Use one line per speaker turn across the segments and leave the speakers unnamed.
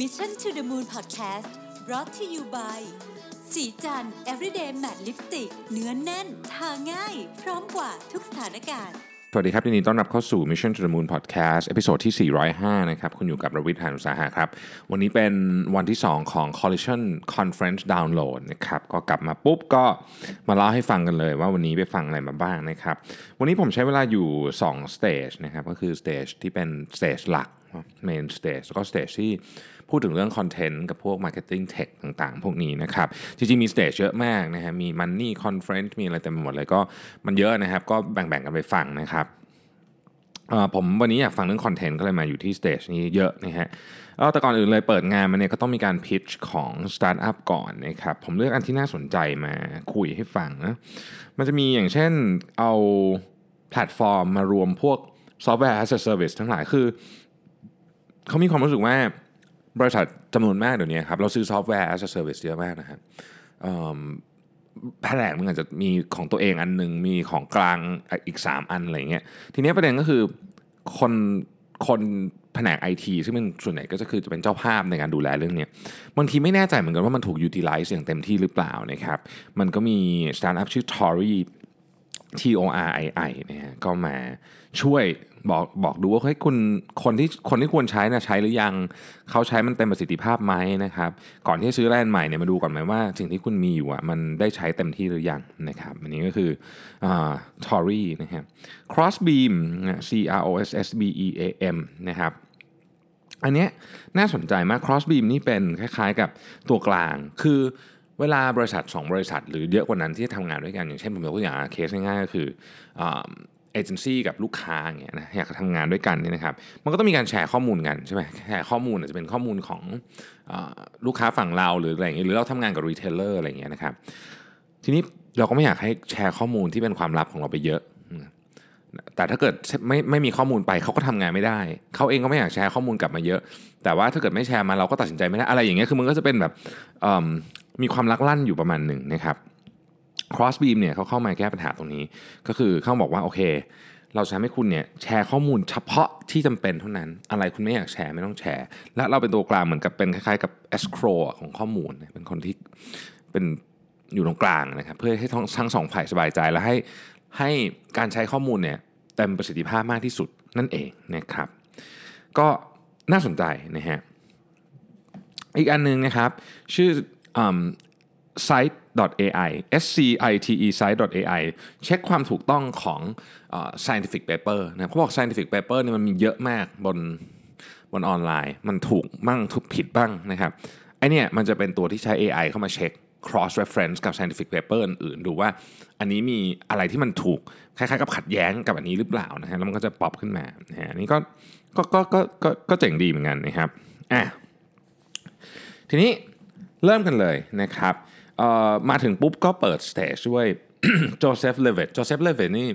Mission to the Moon Podcast brought to you by ศรีจันทร์ everyday matte lipstick เนื้อแน่น ทาง่าย พร้อมกว่าทุกสถานการณ์
สวัสดีครับยินดีต้อนรับเข้าสู่ Mission to the Moon Podcast episode ที่ 405 นะครับ คุณอยู่กับรวิศ หาญอุตสาหะครับ วันนี้เป็นวันที่ 2 ของ Collision Conference Download นะครับ ก็กลับมาปุ๊บก็มาเล่าให้ฟังกันเลยว่าวันนี้ไปฟังอะไรมาบ้างนะครับ วันนี้ผมใช้เวลาอยู่ 2 stage นะครับ ก็คือ stage ที่เป็น stage หลัก main stage แล้วก็ stage ที่ พูดถึงเรื่องคอนเทนต์กับพวก Marketing Tech ต่างๆ พวกนี้นะครับ จริงๆ มี stage เยอะมากนะฮะมี Money Conference มีอะไรเต็มไปหมดเลยก็มันเยอะนะครับ ก็แบ่งๆกันไปฟังนะครับผมวันนี้อยากฟังเรื่องคอนเทนต์ก็เลยมาอยู่ที่ stage นี้เยอะนะฮะแล้วแต่ก่อนอื่นเลยเปิดงานมาเนี่ยก็ต้องมีการ pitch ของสตาร์ทอัพก่อนนะครับผมเลือกอันที่น่าสนใจมาคุยให้ฟังนะมันจะมีอย่างเช่นเอาแพลตฟอร์มมารวมพวกซอฟต์แวร์ as a service ทั้งหลายคือ เขามีความรู้สึกว่า บริษัทจำนวนมากเดี๋ยวนี้ครับเราซื้อซอฟต์แวร์ as a service เยอะมากนะครับแผนกมันอาจจะมีของตัวเองอันหนึ่งมีของกลางอีก 3 อันอะไรเงี้ยทีนี้ประเด็นก็คือคนคนแผนกไอทีซึ่งเป็นส่วนใหญ่ก็จะคือจะเป็นเจ้าภาพในการดูแลเรื่องนี้บางทีไม่แน่ใจเหมือนกันว่ามันถูก utilize อย่างเต็มที่หรือเปล่านะครับ มันก็มีสตาร์ทอัพชื่อ Tory T O R I I นะฮะก็มาช่วยบอกบอกดูว่าเฮ้ยคุณคนที่คนที่ควรใช้นะใช้หรือยังเขาใช้มันเต็มประสิทธิภาพไหมนะครับ ก่อนที่จะซื้อแลนด์ใหม่เนี่ยมาดูก่อนไหมว่า สิ่งที่คุณมีอยู่อะมันได้ใช้เต็มที่หรือยังนะครับอันนี้ก็คืออ่า Tory นะครับ Crossbeam นะ C R O S S B E A M นะครับอันเนี้ยน่าสนใจมาก Crossbeam นี่เป็นคล้ายๆกับตัวกลาง คือ เวลาบริษัท 2 บริษัท หรือเยอะกว่านั้นที่ทำงานด้วยกันอย่างเช่นผมยกตัวอย่างเคสง่ายๆก็คือเอเจนซี่กับลูกค้าอย่างเงี้ยนะอยากทำงานด้วยกันนี่นะครับมันก็ต้องมีการแชร์ข้อมูลกันใช่ไหมแชร์ข้อมูลอาจจะเป็นข้อมูลของลูกค้าฝั่งเราหรืออะไรอย่างเงี้ยหรือเราทำงานกับ retailer อะไรอย่างเงี้ยนะครับทีนี้เราก็ไม่อยากให้แชร์ข้อมูลที่เป็นความลับของเราไปเยอะ แต่ถ้าเกิดไม่ไม่มีข้อมูลไปเขาก็ทำงานไม่ได้ เขาเองก็ไม่อยากแชร์ข้อมูลกลับมาเยอะ แต่ว่าถ้าเกิดไม่แชร์มาเราก็ตัดสินใจไม่ได้อะไรอย่างเงี้ยคือมันก็จะเป็นแบบ มีความลักลั่นอยู่ประมาณหนึ่งนะครับ Crossbeam เนี่ยเขาเข้ามาแก้ปัญหาตรงนี้ ก็คือเขาบอกว่าโอเค เราจะทำให้คุณเนี่ยแชร์ข้อมูลเฉพาะที่จำเป็นเท่านั้น อะไรคุณไม่อยากแชร์ไม่ต้องแชร์ และเราเป็นตัวกลางเหมือนกับเป็นคล้ายๆกับ escrow ของข้อมูล เป็นคนที่เป็นอยู่ตรงกลางนะครับเพื่อให้ทั้งทั้งสองฝ่ายสบายใจและให้ให้การใช้ข้อมูลเนี่ยเต็มประสิทธิภาพมากที่สุดนั่นเองนะครับ ก็น่าสนใจนะฮะอีกอันหนึงนะครับ ชื่อ site.ai s c i t e site.ai เช็คความถูกต้องของอ scientific paper นะเขาบอก scientific paper เนี่ยมันมีเยอะมากบนบนออนไลน์ มันถูกบ้างถูกผิดบ้างนะครับไอเนี่ยมันจะเป็นตัวที่ใช้ AI เข้ามาเช็ค cross reference กับ scientific paper อื่นๆดูว่าอันนี้มีอะไรที่มันถูกคล้ายๆกับขัดแย้งกับอันนี้หรือเปล่านะฮะแล้วมันก็จะป๊อปขึ้นมานะฮะอันนี้ก็ก็ก็ก็ก็เจ๋งดีเหมือนกันนะครับอะทีนี้ เริ่มกันเลยนะครับมาถึงปุ๊บก็เปิด stage ด้วย Joseph Levitt Joseph Levitt นี่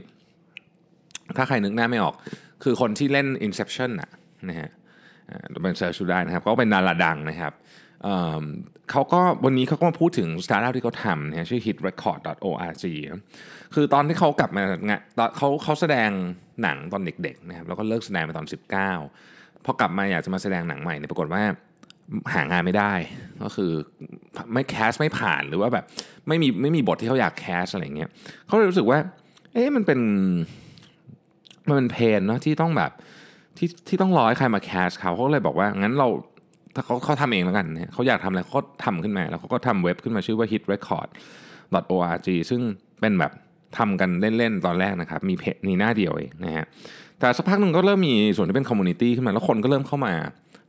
ถ้าใครนึกหน้าไม่ออก คือคนที่เล่น Inception นะนะฮะอ่าไป search ดูได้นะครับก็เป็นดาราดังนะครับเขาก็วันนี้เขาก็มาพูดถึงสตาร์ทอัพที่เขาทำนะฮะชื่อ hitrecord.org คือตอนที่เขากลับมางานตอนเขาเขาแสดงหนังตอนเด็กๆนะครับแล้วก็เลิกแสดงไปตอน 19พอกลับมาอยากจะมาแสดงหนังใหม่เนี่ยปรากฏว่า หางานไม่ได้ ก็คือไม่ cast ไม่ผ่านหรือว่าแบบไม่มีไม่มีบทที่เขาอยาก cast อะไรเงี้ยเขาเลยรู้สึกว่า เอ๊ะมันเป็นมันเป็น pain เนาะที่ต้องแบบที่ที่ต้องรอให้ใครมา cast เขาเขาเลยบอกว่างั้นเราถ้าเขาเขาทำเองแล้วกันเนี่ยเขาอยากทำอะไรเขาก็ทำขึ้นมา แล้วเขาก็ทำเว็บขึ้นมาชื่อว่า hitrecord.org ซึ่งเป็นแบบทำกันเล่น ๆ ตอนแรกนะครับ มีเพจมีหน้าเดียวเองนะฮะแต่สักพักหนึ่งก็เริ่มมีส่วนที่เป็นคอมมูนิตี้ขึ้นมา แล้วคนก็เริ่มเข้ามา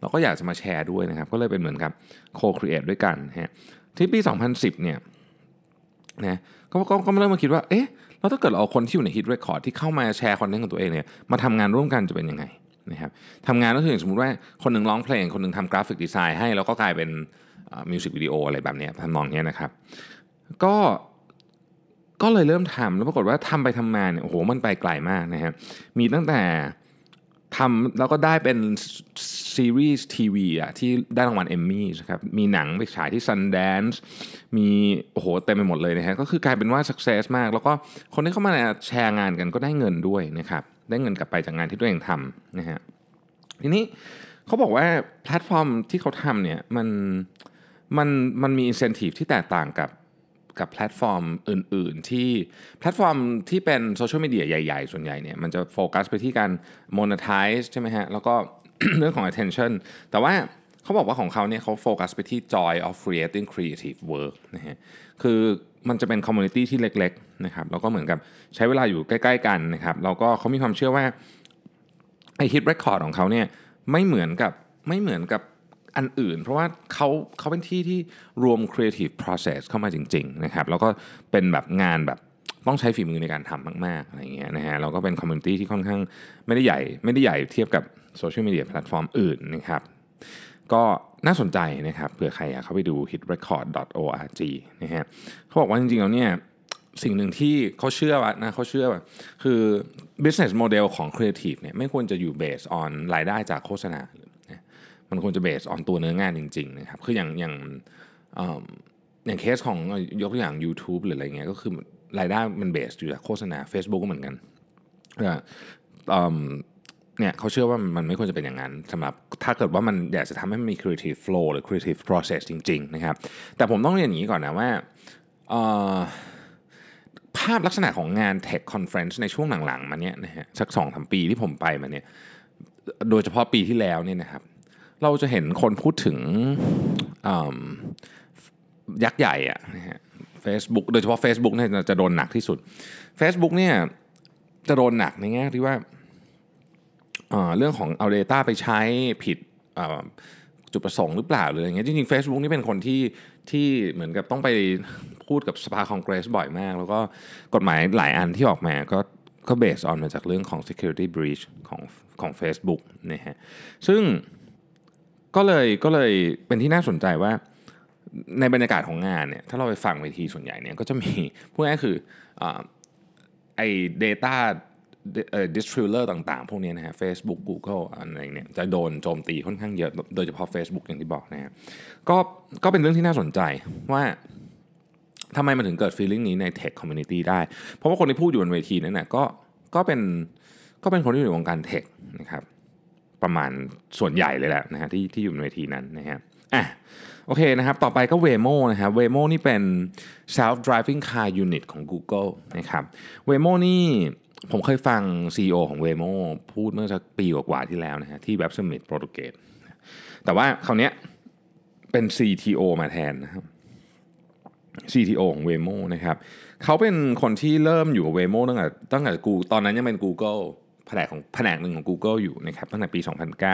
เราก็อยากจะมาแชร์ด้วยนะครับ ก็เลยเป็นเหมือนกับ co-create ด้วยกันฮะที่ปี 2010 เนี่ยนะก็ก็ก็เริ่มมาคิดว่าเอ๊ะแล้วถ้าเกิดเราเอาคนที่อยู่ใน HitRecord ที่เข้ามาแชร์คอนเทนต์ของตัวเองเนี่ยมาทำงานร่วมกันจะเป็นยังไงนะครับทำงานก็คืออย่างสมมติว่าคนหนึ่งร้องเพลง คนหนึ่งทำกราฟิกดีไซน์ให้แล้วก็กลายเป็นมิวสิกวิดีโออะไรแบบเนี้ยทำนองเนี้ยนะครับ ก็ก็เลยเริ่มทำแล้วปรากฏว่าทำไปทำมาเนี่ยโอ้โหมันไปไกลมากนะครับมีตั้งแต่ ทำแล้วก็ได้เป็นซีรีส์ทีวีอ่ะที่ได้รางวัลเอมมี่นะครับ มีหนังไปฉายที่ Sundance มีโอ้โหเต็มไปหมดเลยนะฮะก็คือกลายเป็นว่า success มาก แล้วก็คนที่เข้ามาแชร์งานกันก็ได้เงินด้วยนะครับ ได้เงินกลับไปจากงานที่ตัวเองทำนะฮะทีนี้ เขาบอกว่าแพลตฟอร์มที่เขาทำเนี่ยมันมันมันมีอินเซนティブที่แตกต่างกับ กับแพลตฟอร์มอื่น ๆ ที่แพลตฟอร์มที่เป็นโซเชียลมีเดียใหญ่ ๆ ส่วนใหญ่เนี่ยมันจะโฟกัสไปที่การ monetize ใช่ไหมฮะ แล้วก็เรื่องของ attention แต่ว่าเขาบอกว่าของเขาเนี่ยเขาโฟกัสไปที่ joy of creating creative work นะฮะคือมันจะเป็นคอมมูนิตี้ที่เล็ก ๆ นะครับ แล้วก็เหมือนกับใช้เวลาอยู่ใกล้ ๆ กันนะครับ แล้วก็เขามีความเชื่อว่าไอ้ HitRecord ของเขาเนี่ยไม่เหมือนกับไม่เหมือนกับ อันอื่น เพราะว่าเขาเขาเป็นที่ที่รวม creative process เข้ามาจริงๆนะครับแล้วก็เป็นแบบงานแบบต้องใช้ฝีมือในการทำมากๆอะไรเงี้ยนะฮะแล้วก็เป็นคอมมูนิตี้ที่ค่อนข้างไม่ได้ใหญ่ ไม่ได้ใหญ่เทียบกับโซเชียลมีเดียแพลตฟอร์มอื่นนะครับก็น่าสนใจนะครับเผื่อใครอยากเข้าไปดู hitrecord.org นะฮะเขาบอกว่าจริงๆแล้วเนี่ยสิ่งหนึ่งที่เขาเชื่อว่านะเขาเชื่อว่าคือ business model ของ creative เนี่ยไม่ควรจะอยู่ based on รายได้จากโฆษณา มันควรจะ based on ตัวเนื้องานจริงๆนะครับคืออย่างอย่างออย่างเคสของยกตัวอย่าง YouTube หรืออะไรเงี้ยก็คือรายได้มัน based อยู่จากโฆษณา Facebook ก็เหมือนกันเอ่เนี่ยเขาเชื่อว่ามันไม่ควรจะเป็นอย่างนั้นสำหรับถ้าเกิดว่ามันอยากจะทำให้มันมี creative flow หรือ creative process จริง ๆ นะครับ แต่ผมต้องเรียนอย่างนี้ก่อนนะว่าภาพลักษณะของงาน tech conference ในช่วงหลังๆ มาเนี้ยนะฮะสักสองสามปีที่ผมไปมาเนี่ยโดยเฉพาะปีที่แล้วเนี่ยนะครับ เราจะเห็นคนพูดถึงยักษ์ใหญ่อะนะฮะ Facebook โดยเฉพาะ Facebook เนี่ยจะโดนหนักที่สุด Facebook เนี่ยจะโดนหนักในแง่ที่ว่าเรื่องของเอา Data ไปใช้ผิดจุดประสงค์หรือเปล่าหรืออะไรเงี้ยจริงๆ Facebook นี่เป็นคนที่ที่เหมือนกับต้องไปพูดกับสภาคองเกรสบ่อยมาก แล้วก็กฎหมายหลายอันที่ออกมาก็ก็เบสออนมาจากเรื่องของ security breach ของของ Facebook นะฮะซึ่ง ก็เลยก็เลยเป็นที่น่าสนใจว่าในบรรยากาศของงานเนี่ยถ้าเราไปฟังเวทีส่วนใหญ่เนี่ยก็จะมีพูดง่ายคืออไอ้ data เอ่อ distributor ต่างๆ พวกนี้นะฮะ Facebook Google อะไรเนี่ยจะโดนโจมตีค่อนข้างเยอะโดยเฉพาะ Facebook อย่างที่บอกนะฮะก็ก็เป็นเรื่องที่น่าสนใจว่าทำไมมันถึงเกิด feeling นี้ใน tech community ได้ เพราะว่าคนที่พูดอยู่บนเวทีนั้นนะก็ก็เป็นก็เป็นคนที่อยู่ในวงการ tech นะครับ ประมาณส่วนใหญ่เลยแหละนะฮะที่ที่อยู่บนเวทีนั้นนะฮะอะโอเคนะครับ ต่อไปก็ Waymo นะครับ Waymo นี่เป็น self driving car unit ของ Google นะครับ Waymo นี่ผมเคยฟัง CEO ของ Waymo พูดเมื่อสักปีกว่าๆที่แล้วนะฮะที่ Web Summit โปรตุเกสแต่ว่าคราวเนี้ยเป็น CTO มาแทนนะครับ CTO ของ Waymo นะครับเขาเป็นคนที่เริ่มอยู่กับ Waymo ตั้งแต่ตั้งแต่กูตอนนั้นยังเป็น Google แผนกของแผนกหนึ่งของ Google อยู่นะครับตั้งแต่ปี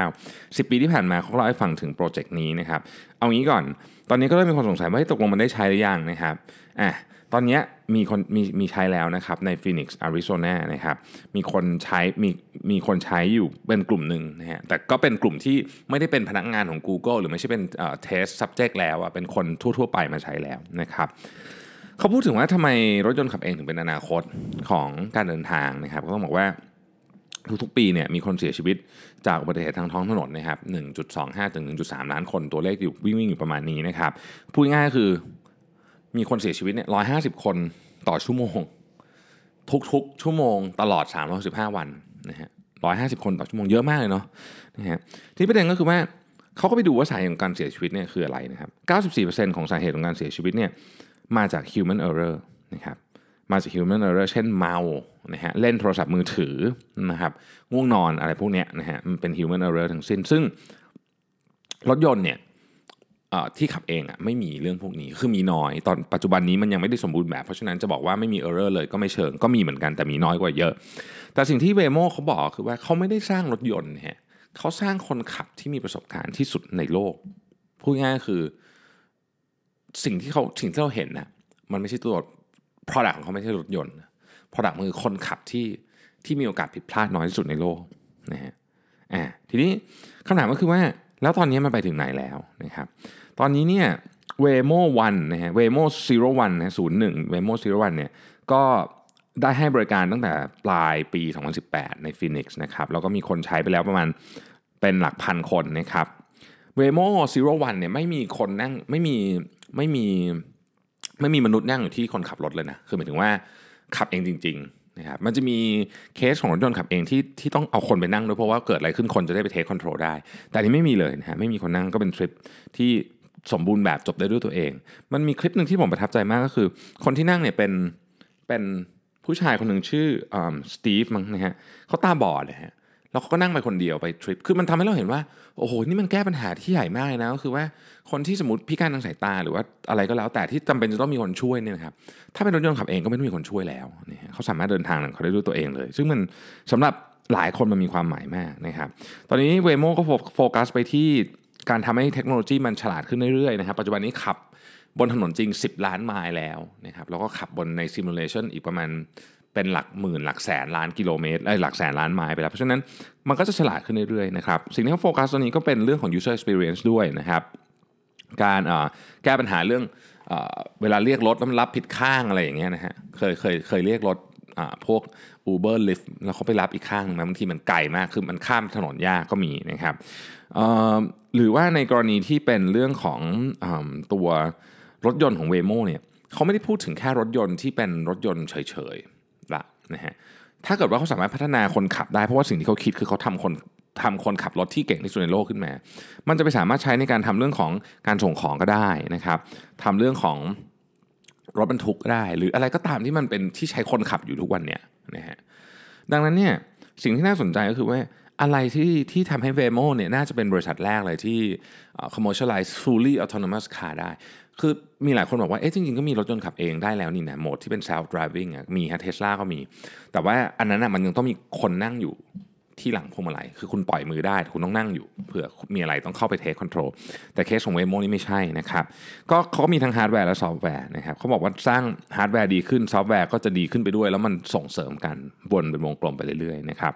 2009 10 ปีที่ผ่านมาเขาเล่าให้ฟังถึงโปรเจกต์นี้นะครับเอางี้ก่อน ตอนนี้ก็เริ่มมีคนสงสัยว่าเฮ้ตกลงมันได้ใช้หรือยังนะครับอะตอนนี้มีคนมีมีใช้แล้วนะครับใน Phoenix Arizona นะครับมีคนใช้มีมีคนใช้อยู่เป็นกลุ่มหนึ่งนะฮะแต่ก็เป็นกลุ่มที่ไม่ได้เป็นพนักงานของ Google หรือไม่ใช่เป็นเอ่อ test subject แล้วอะเป็นคนทั่ว ๆ ไปมาใช้แล้วนะครับเขาพูดถึงว่าทำไมรถยนต์ขับเองถึงเป็นอนาคตของการเดินทางนะครับก็ต้องบอกว่า ทุกๆปีเนี่ยมีคนเสียชีวิตจากอุบัติเหตุทางท้องถนนนะครับ 1.25 ถึง 1.3 ล้านคนตัวเลขอยู่วิ่งวิ่งอยู่ประมาณนี้นะครับ พูดง่ายๆคือมีคนเสียชีวิตเนี่ย150 คนต่อชั่วโมง ทุกๆ ชั่วโมงตลอด 365 วันนะฮะ150 คนต่อชั่วโมงเยอะมากเลยเนาะนะฮะทีนี้ประเด็นก็คือว่าเขาก็ไปดูว่าสาเหตุของการเสียชีวิตเนี่ยคืออะไรนะครับ 94%ของสาเหตุของการเสียชีวิตเนี่ยมาจาก human error นะครับ มาจาก human error เช่นเมานะฮะเล่นโทรศัพท์มือถือนะครับง่วงนอนอะไรพวกเนี้ยนะฮะมันเป็น human error ทั้งสิ้น ซึ่งรถยนต์เนี่ยที่ขับเองอะไม่มีเรื่องพวกนี้คือมีน้อย ตอนปัจจุบันนี้มันยังไม่ได้สมบูรณ์แบบ เพราะฉะนั้นจะบอกว่าไม่มี error เลยก็ไม่เชิงก็มีเหมือนกันแต่มีน้อยกว่าเยอะ แต่สิ่งที่เวโมเขาบอกคือว่าเขาไม่ได้สร้างรถยนต์ฮะเขาสร้างคนขับที่มีประสบการณ์ที่สุดในโลกพูดง่ายคือ สิ่งที่เขาสิ่งที่เราเห็นนะมันไม่ใช่ตัว product ของเขาไม่ใช่รถยนต์ product มันคือคนขับที่ที่มีโอกาสผิดพลาดน้อยที่สุดในโลกนะฮะอ่าทีนี้คำถามก็คือว่าแล้วตอนนี้มันไปถึงไหนแล้วนะครับตอนนี้เนี่ย Waymo 1นะฮะ Waymo Zero One นะ01 Waymo Zero One เนี่ยก็ได้ให้บริการตั้งแต่ปลายปี 2018 ใน Phoenix นะครับแล้วก็มีคนใช้ไปแล้วประมาณเป็นหลักพันคนนะครับ Waymo Zero One เนี่ยไม่มีคนนั่งไม่มีไม่มีไไม่มีมนุษย์นั่งอยู่ที่คนขับรถเลยนะคือหมายถึงว่าขับเองจริงๆนะครับมันจะมีเคสของรถยนต์ขับเองที่ที่ต้องเอาคนไปนั่งด้วยเพราะว่าเกิดอะไรขึ้นคนจะได้ไปเทคคอนโทรลได้ แต่นนี้ไม่มีเลยนะฮะไม่มีคนนั่งก็เป็นทริปที่สมบูรณ์แบบจบได้ด้วยตัวเอง มันมีคลิปหนึ่งที่ผมประทับใจมากก็คือ คนที่นั่งเนี่ยเป็นเป็นผู้ชายคนหนึ่งชื่อสตีฟมั้งนะฮะเขาตาบอดเลยฮะ แล้วเขาก็นั่งไปคนเดียวไปทริป คือมันทำให้เราเห็นว่า โอ้โห นี่มันแก้ปัญหาที่ใหญ่มากเลยนะ ก็คือว่าคนที่สมมติพิการทางสายตาหรือว่าอะไรก็แล้ว แต่ที่จำเป็นจะต้องมีคนช่วยเนี่ยนะครับ ถ้าเป็นรถยนต์ขับเองก็ไม่ต้องมีคนช่วยแล้วนี่เขาสามารถเดินทางเขาได้ด้วยตัวเองเลย ซึ่งมันสำหรับหลายคนมันมีความหมายมากนะครับ ตอนนี้เวโมก็โฟกัสไปที่การทำให้เทคโนโลยีมันฉลาดขึ้นเรื่อยๆนะครับ ปัจจุบันนี้ขับบนถนนจริง 10 ล้านไมล์แล้วนะครับ แล้วก็ขับบนในซิมูเลชันอีกประมาณ เป็นหลักหมื่นหลักแสนล้านกิโลเมตรไอ้หลักแสนล้านไมล์ไปแล้ว เพราะฉะนั้นมันก็จะฉลาดขึ้นเรื่อยๆนะครับสิ่งที่เขาโฟกัสตอนนี้ก็เป็นเรื่องของ user experience ด้วยนะครับการแก้ปัญหาเรื่องเอเวลาเรียกรถแล้วมันรับผิดข้างอะไรอย่างเงี้ยนะฮะเคยเคยเคยเรียกรถพวก Uber Lyft แล้วเขาไปรับอีกข้างนึงบางทีมันไกลมากคือมันข้ามถนนยากก็มีนะครับหรือว่าในกรณีที่เป็นเรื่องของอตัวรถยนต์ของ Waymo เนี่ยเขาไม่ได้พูดถึงแค่รถยนต์ที่เป็นรถยนต์เฉยๆ นะฮะถ้าเกิดว่าเขาสามารถพัฒนาคนขับได้เพราะว่าสิ่งที่เขาคิดคือเขาทำคนทำคนขับรถที่เก่งที่สุดในโลกขึ้นมา มันจะไปสามารถใช้ในการทำเรื่องของการส่งของก็ได้นะครับทำเรื่องของรถบรรทุกก็ได้ หรืออะไรก็ตามที่มันเป็นที่ใช้คนขับอยู่ทุกวันเนี่ยนะฮะดังนั้นเนี่ยสิ่งที่น่าสนใจก็คือว่าอะไรที่ที่ทำให้ Waymo เนี่ยน่าจะเป็นบริษัทแรกเลยที่ commercialize fully autonomous car ได้ คือมีหลายคนบอกว่า เอ๊ะจริงๆ ก็มีรถยนต์ขับเองได้แล้วนี่นะโหมดที่เป็น self driving อะมีฮะเทสลาก็มี แต่ว่าอันนั้นอะมันยังต้องมีคนนั่งอยู่ที่หลังพวงมาลัยคือคุณปล่อยมือได้คุณต้องนั่งอยู่เผื่อมีอะไรต้องเข้าไป take control แต่เคสของ Waymo นี่ไม่ใช่นะครับ ก็เขาก็มีทั้งฮาร์ดแวร์และซอฟต์แวร์นะครับเขาบอกว่าสร้างฮาร์ดแวร์ดีขึ้นซอฟต์แวร์ก็จะดีขึ้นไปด้วย แล้วมันส่งเสริมกันวนเป็นวงกลมไปเรื่อยๆนะครับ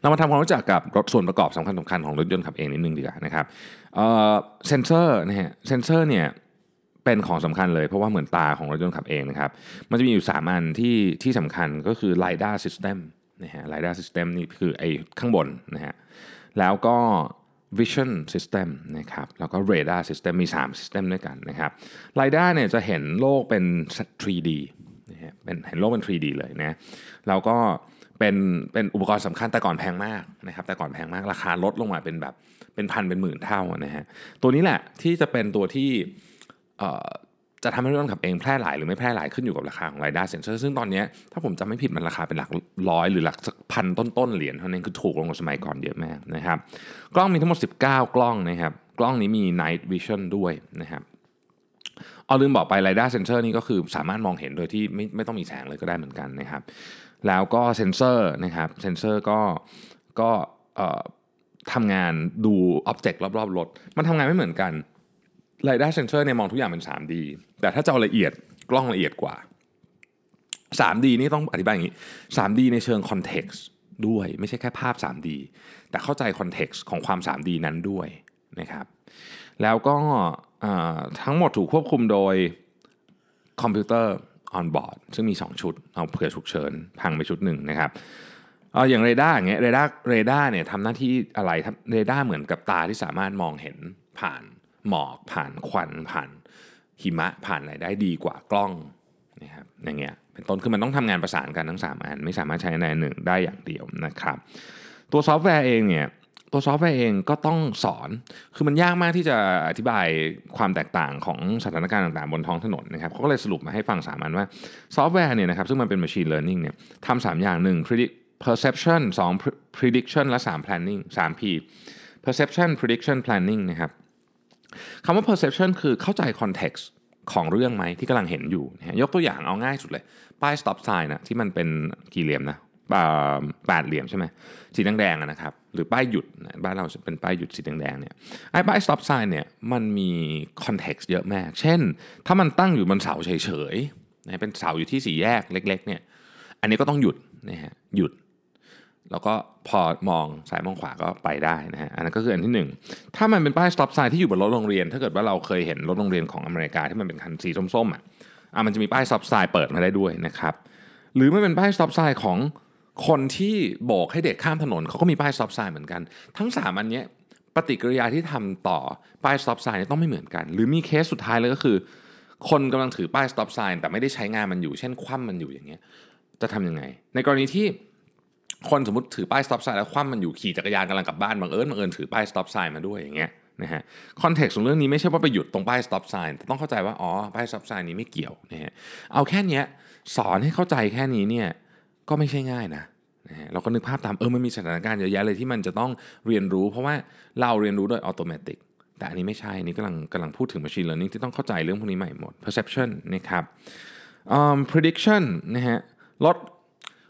เรามาทำความรู้จักกับรถส่วนประกอบสำคัญสำคัญของรถยนต์ขับเองนิดนึงดีกว่านะครับ เซนเซอร์นะฮะเซนเซอร์เนี่ยเป็นของสำคัญเลยเพราะว่าเหมือนตาของรถยนต์ขับเองนะครับ มันจะมีอยู่ 3 อันที่ที่สำคัญก็คือ LiDAR System นะฮะ LiDAR System นี่คือไอ้ข้างบนนะฮะแล้วก็ Vision System นะครับแล้วก็ Radar System มี 3 System ด้วยกันนะครับ LiDAR เนี่ยจะเห็นโลกเป็น 3D นะฮะเป็นเห็นโลกเป็น 3D เลยนะแล้วก็ เป็นเป็นอุปกรณ์สำคัญแต่ก่อนแพงมากนะครับแต่ก่อนแพงมากราคาลดลงมาเป็นแบบเป็นพันเป็นหมื่นเท่านะฮะตัวนี้แหละที่จะเป็นตัวที่จะทำให้รถยนขับเองแพร่หลายหรือไม่แพร่หลายขึ้นอยู่กับราคาของไรด้าเซนเซอร์ซึ่งตอนนี้ถ้าผมจำไม่ผิดมันราคาเป็นหลักร้อยหรือหลักพันต้นๆเหรียญเท่านั้นคือถูกลงกว่าสมัยก่อนเยอะมากนะครับกล้องมีทั้งหมด 19 กล้องนะครับกล้องนี้มี night vision ด้วยนะครับเอาลืมบอกไป radar sensor นี่ก็คือสามารถมองเห็นโดยที่ไม่ไม่ต้องมีแสงเลยก็ได้เหมือนกันนะครับ แล้วก็เซนเซอร์นะครับเซนเซอร์ก็ก็ทำงานดู object รอบๆรถ มันทำงานไม่เหมือนกัน radar sensor เนี่ยมองทุกอย่างเป็น 3D แต่ถ้าจะเอาละเอียดกล้องละเอียดกว่า 3D นี่ต้องอธิบายอย่างนี้ 3D ในเชิง context ด้วยไม่ใช่แค่ภาพ 3D แต่เข้าใจ context ของความ 3D นั้นด้วยนะครับ แล้วก็ทั้งหมดถูกควบคุมโดยคอมพิวเตอร์ on board ซึ่งมี 2 ชุด เอาเผื่อฉุกเฉินพังไปชุดหนึ่งนะครับเอาอย่างเรดาร์อย่างเงี้ยเรดาร์เรดาร์เนี่ยทำหน้าที่อะไรเรดาร์เหมือนกับตาที่สามารถมองเห็นผ่านหมอกผ่านควันผ่านหิมะผ่านอะไรได้ดีกว่ากล้องนะครับอย่างเงี้ยเป็นต้นคือมันต้องทำงานประสานกันทั้ง 3 อัน ไม่สามารถใช้ในหนึ่งได้อย่างเดียวนะครับ ตัวซอฟต์แวร์เองเนี่ย ตัวซอฟต์แวร์เองก็ต้องสอน คือมันยากมากที่จะอธิบายความแตกต่างของสถานการณ์ต่างๆ บนท้องถนนนะครับเขาก็เลยสรุปมาให้ฟังสามอันว่าซอฟต์แวร์เนี่ยนะครับซึ่งมันเป็น machine learning เนี่ยทำสามอย่างหนึ่ง perception 2 prediction และ 3 planning 3 P perception prediction planning นะครับคำว่า perception คือเข้าใจ context ของเรื่องไหมที่กำลังเห็นอยู่นะยกตัวอย่างเอาง่ายสุดเลย ป้าย stop sign นะที่มันเป็นกี่เหลี่ยมนะแปดเหลี่ยมใช่ไหมสีแดงๆนะครับ หรือป้ายหยุดบ้านเราเป็นป้ายหยุดสีแดงๆเนี่ยไอ้ป้าย stop sign เนี่ยมันมี context เยอะมาก เช่น ถ้ามันตั้งอยู่บนเสาเฉยๆนะเป็นเสาอยู่ที่สี่แยกเล็ก ๆ เนี่ย อันนี้ก็ต้องหยุดนะฮะหยุด แล้วก็พอมองซ้ายมองขวาก็ไปได้นะฮะอันนั้นก็คืออันที่ 1 ถ้ามันเป็นป้าย stop sign ที่อยู่บนรถโรงเรียน ถ้าเกิดว่าเราเคยเห็นรถโรงเรียนของอเมริกาที่มันเป็นคันสีส้มๆอะอะมันจะมีป้าย stop sign เปิดมาได้ด้วยนะครับหรือไม่เป็นป้าย stop sign ของ คนที่โบกให้เด็กข้ามถนนเขาก็มีป้าย stop sign เหมือนกัน ทั้ง 3 อันนี้ปฏิกิริยาที่ทำต่อป้าย stop sign ต้องไม่เหมือนกัน หรือมีเคสสุดท้ายเลยก็คือ คนกำลังถือป้าย stop sign แต่ไม่ได้ใช้งานมันอยู่ เช่นคว่ำมันอยู่อย่างเงี้ยจะทำยังไง ในกรณีที่คนสมมติถือป้าย stop sign แล้วคว่ำมันอยู่ขี่จักรยานกำลังกลับบ้านบังเอิญบังเอิญถือป้าย stop sign มาด้วยอย่างเงี้ยนะฮะคอนเท็กซ์ของเรื่องนี้ไม่ใช่ว่าไปหยุดตรงป้าย stop sign แต่ต้องเข้าใจว่าอ๋อป้าย stop sign นี้ไม่เกี่ยวนะฮะเอาแค่นี้สอนให้เข้าใจแค่นี้เนี่ยก็ไม่ใช่ง่ายนะ นะฮะเราก็นึกภาพตามเออมันมีสถานการณ์เยอะแยะเลยที่มันจะต้องเรียนรู้ เพราะว่าเราเรียนรู้โดยอัตโนมัติแต่อันนี้ไม่ใช่อันนี่กำลังกำลังพูดถึง machine learning ที่ต้องเข้าใจเรื่องพวกนี้ใหม่หมด perception นะครับ um, prediction นะฮะรถ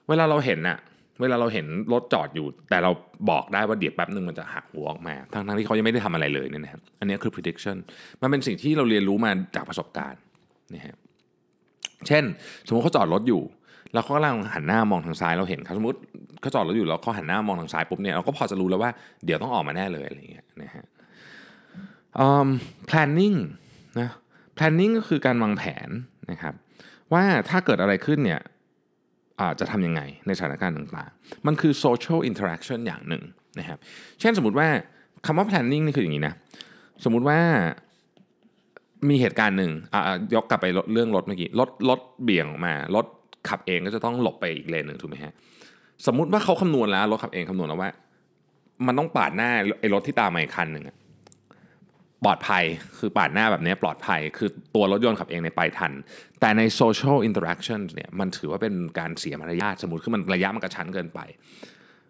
เวลาเราเห็นอะเวลาเราเห็นรถจอดอยู่ แต่เราบอกได้ว่าเดี๋ยวแป๊บหนึ่งมันจะหักหัวออกมา ทั้งที่เขายังไม่ได้ทำอะไรเลยเนี่ยนะครับอันนี้คือ prediction มันเป็นสิ่งที่เราเรียนรู้มาจากประสบการณ์นะฮะเช่น สมมติเขาจอดรถอยู่ เขากำลังหันหน้ามองทางซ้ายเราเห็นเขาสมมติเขาจอดรถอยู่แล้วเขาหันหน้ามองทางซ้ายปุ๊บเนี่ยเราก็พอจะรู้แล้วว่าเดี๋ยวต้องออกมาแน่เลยอะไรอย่างเงี้ยนะฮะ planning นะ planning ก็คือการวางแผนนะครับ ว่าถ้าเกิดอะไรขึ้นเนี่ยจะทำยังไงในสถานการณ์ต่างๆ มันคือ social interaction อย่างหนึ่งนะครับ เช่นสมมติว่าคำว่า planning นี่คืออย่างนี้นะ สมมุติว่ามีเหตุการณ์หนึ่งยกกลับไปเรื่องรถเมื่อกี้ รถรถเบี่ยงออกมา รถ ขับเองก็จะต้องหลบไปอีกเลนหนึ่งถูกไหมฮะสมมุติว่าเขาคำนวณแล้วรถขับเองคำนวณแล้วว่า มันต้องปาดหน้าไอ้รถที่ตามมาอีกคันหนึ่งปลอดภัยคือปาดหน้าแบบนี้ปลอดภัย คือตัวรถยนต์ขับเองในไปทัน แต่ใน social interaction เนี่ยมันถือว่าเป็นการเสียมารยาทสมมติคือมันระยะมันกระชั้นเกินไป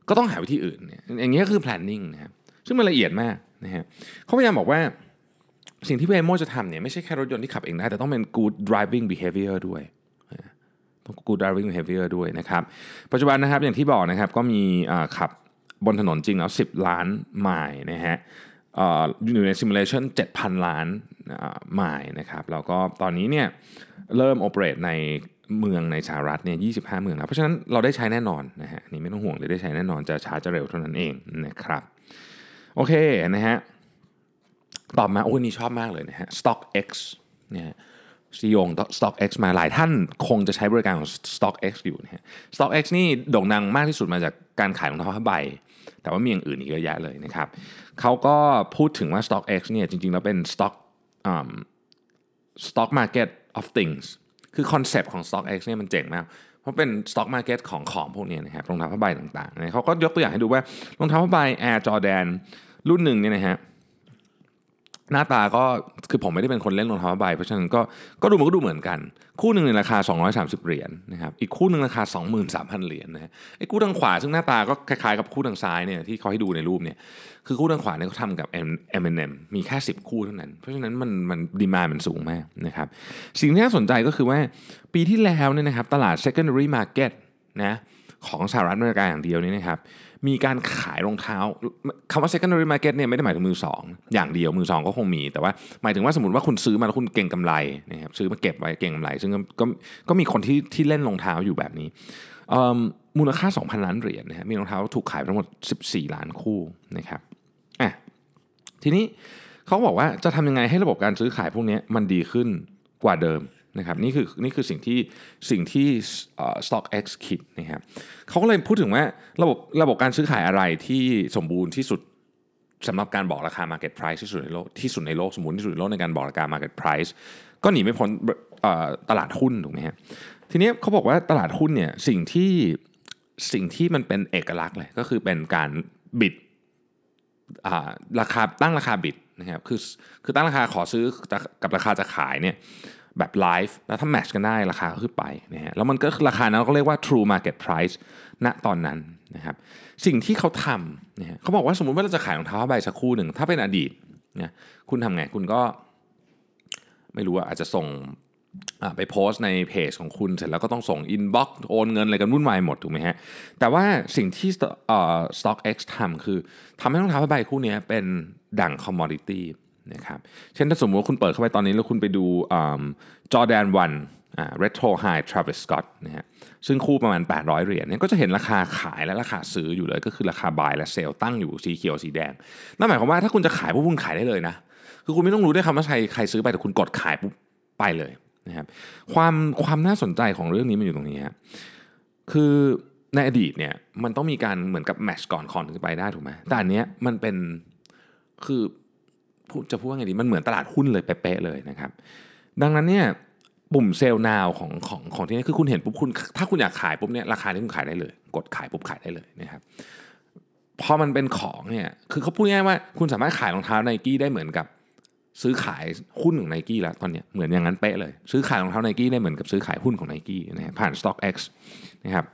ก็ต้องหาวิธีอื่นเนี่ยอย่างนี้คือ planning นะครับซึ่งมันละเอียดมากนะฮะเขาพยายามบอกว่าสิ่งที่เวโมจะทำเนี่ยไม่ใช่แค่รถยนต์ที่ขับเองได้แต่ต้องเป็น good driving behavior ด้วย good driving behavior ด้วยนะครับปัจจุบันนะครับอย่างที่บอกนะครับก็มีขับบนถนนจริงแล้ว 10 ล้านไมล์นะฮะอยู่ในซิมูเลชัน7,000 ล้านไมล์นะครับแล้วก็ตอนนี้เนี่ยเริ่มโอเปเรตในเมืองในสหรัฐเนี่ย25 เมืองแล้ว เพราะฉะนั้นเราได้ใช้แน่นอนนะฮะนี่ไม่ต้องห่วงเลยได้ใช้แน่นอนจะช้าจะเร็วเท่านั้นเองนะครับโอเคนะฮะตอบมาโอ้ยนี่ชอบมากเลยนะฮะ StockX เนี่ย ซีโยง StockX มาหลายท่านคงจะใช้บริการของ StockX อยู่นะฮะ StockX นี่โด่งดังมากที่สุดมาจากการขายรองเท้าผ้าใบ แต่ว่ามีอย่างอื่นอีกเยอะแยะเลยนะครับเขาก็พูดถึงว่า StockX เนี่ยจริงๆ แล้วเป็น stock um, stock market of things คือคอนเซปต์ของ StockX เนี่ยมันเจ๋งมาก เพราะเป็น stock market ของของพวกนี้นะครับรองเท้าผ้าใบต่างๆนะเขาก็ยกตัวอย่างให้ดูว่ารองเท้าผ้าใบ Air Jordan รุ่นหนึ่งเนี่ยนะฮะ หน้าตาก็คือผมไม่ได้เป็นคนเล่นรองเท้าใบเพราะฉะนั้นก็ก็ดูมันก็ดูเหมือนกัน คู่หนึ่งในราคา 230 เหรียญนะครับอีกคู่หนึ่งราคา 23,000 เหรียญนะฮะไอ้คู่ทางขวาซึ่งหน้าตาก็คล้ายๆกับคู่ทางซ้ายเนี่ยที่เขาให้ดูในรูปเนี่ยคือคู่ทางขวาเนี่ยเขาทำกับ M&M มีแค่ 10 คู่เท่านั้น เพราะฉะนั้นมันมันดีมามันสูงมากนะครับสิ่งที่น่าสนใจก็คือว่าปีที่แล้วเนี่ยนะครับตลาด secondary market นะของสหรัฐอเมริกาอย่างเดียวนี่นะครับ มีการขายรองเท้าคำว่า secondary market เนี่ยไม่ได้หมายถึงมือสองอย่างเดียวมือสองก็คงมี แต่ว่าหมายถึงว่าสมมติว่าคุณซื้อมาแล้วคุณเก่งกำไรนะครับซื้อมาเก็บไว้เก่งกำไร ซึ่งก็ก็มีคนที่ที่เล่นรองเท้าอยู่แบบนี้มูลค่า 2,000 ล้านเหรียญนะฮะมีรองเท้าถูกขายทั้งหมด 14 ล้านคู่นะครับอะทีนี้เขาบอกว่าจะทำยังไงให้ระบบการซื้อขายพวกนี้มันดีขึ้นกว่าเดิม นะครับนี่คือนี่คือสิ่งที่สิ่งที่ StockX คิดนะครับเขาก็เลยพูดถึงว่าระบบระบบการซื้อขายอะไรที่สมบูรณ์ที่สุดสำหรับการบอกราคา Market Price ที่สุดในโลกที่สุดในโลกสมบูรณ์ที่สุดในโลกในการบอกราคา Market Price ก็หนีไม่พ้นตลาดหุ้นถูกไหมฮะทีนี้เขาบอกว่าตลาดหุ้นเนี่ยสิ่งที่สิ่งที่มันเป็นเอกลักษณ์เลยก็คือเป็นการบิดราคาตั้งราคาบิดนะครับคือคือตั้งราคาขอซื้อกับราคาจะขายเนี่ย แบบไลฟ์แล้วถ้า match กันได้ราคาก็ขึ้นไปนะฮะแล้วมันก็ราคานั้นก็เรียกว่า true market price ณตอนนั้นนะครับสิ่งที่เขาทำนะฮะเขาบอกว่าสมมติว่าเราจะขายรองเท้าใบสักคู่หนึ่ง ถ้าเป็นอดีตนะคุณทำไงคุณก็ไม่รู้ว่าอาจจะส่งไปโพสต์ในเพจของคุณเสร็จแล้วก็ต้องส่ง inbox โอนเงินอะไรกันวุ่นวายหมดถูกไหมฮะแต่ว่าสิ่งที่ StockX ทำคือทำให้รองเท้าผ้าใบคู่นี้เป็นดั่งคอมมอดิตี้ นะครับเช่นถ้าสมมติว่าคุณเปิดเข้าไปตอนนี้แล้วคุณไปดูจอแดนวันอ่า retro high Travis Scott นะฮะซึ่งคู่ประมาณ 800 เหรียญเนี่ยก็จะเห็นราคาขายและราคาซื้ออยู่เลย ก็คือราคา buy และ sell ตั้งอยู่สีเขียวสีแดง นั่นหมายความว่าถ้าคุณจะขายพวกคุณขายได้เลยนะ คือคุณไม่ต้องรู้ด้วยคำว่าใครใครซื้อไปแต่คุณกดขายปุ๊บไปเลยนะครับความความน่าสนใจของเรื่องนี้มันอยู่ตรงนี้ครับคือในอดีตเนี่ยมันต้องมีการเหมือนกับแมชก่อนคอนถึงจะไปได้ถูกไหมแต่อันเนี้ยมันเป็นคือ จะพูดว่าไงดีมันเหมือนตลาดหุ้นเลยเป๊ะเลยนะครับ ดังนั้นเนี่ยปุ่มเซลล์นาวของของของที่นี่คือคุณเห็นปุ๊บคุณถ้าคุณอยากขายปุ๊บเนี่ยราคาที่คุณขายได้เลย กดขายปุ๊บขายได้เลยนะครับพอมันเป็นของเนี่ยคือเขาพูดง่ายว่าคุณสามารถขายรองเท้าไนกี้ได้เหมือนกับซื้อขายหุ้นของไนกี้แล้วตอนเนี้ยเหมือนอย่างนั้นเป๊ะเลย ซื้อขายรองเท้าไนกี้ได้เหมือนกับซื้อขายหุ้นของไนกี้นะฮะผ่าน StockX นะครับ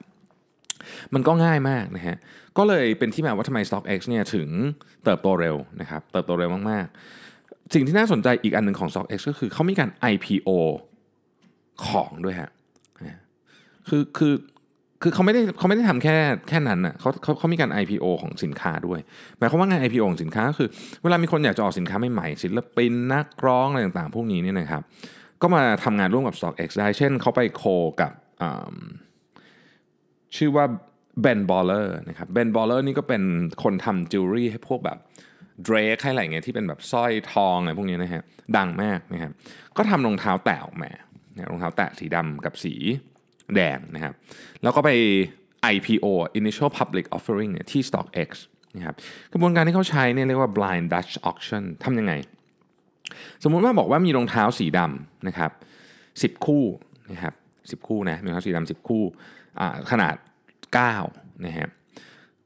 มันก็ง่ายมากนะฮะก็เลยเป็นที่มาว่าทำไม StockX เนี่ยถึงเติบโตเร็วนะครับเติบโตเร็วมากๆ สิ่งที่น่าสนใจอีกอันหนึ่งของ StockX ก็คือเขามีการ IPO ของด้วยฮะคือคือคือเขาไม่ได้เขาไม่ได้ทำแค่แค่นั้นอะเขาเขาเขามีการ IPO ของสินค้าด้วยหมายความว่างาน IPO ของสินค้าก็คือเวลามีคนอยากจะออกสินค้าใหม่ๆศิลปินนักร้องอะไรต่างๆ พวกนี้เนี่ยนะครับ ก็มาทำงานร่วมกับ StockX ได้ เช่นเขาไปโคกับ ชื่อว่า Ben Baller นะครับ Ben Baller นี่ก็เป็นคนทำจิวเวลรี่ให้พวกแบบเดรกให้อะไรเงี้ยที่เป็นแบบสร้อยทองอะไรพวกนี้นะฮะดังมากนะครับก็ทำรองเท้าแตะออกมารองเท้าแตะสีดำกับสีแดงนะครับแล้วก็ไป IPO Initial Public Offering เนี่ยที่ StockX นะครับกระบวนการที่เขาใช้เนี่ยเรียกว่า Blind Dutch Auction ทำยังไง สมมุติว่าบอกว่ามีรองเท้าสีดำนะครับ10 คู่นะครับ10 คู่นะรองเท้าสีดำ10 คู่ ขนาด9นะฮะ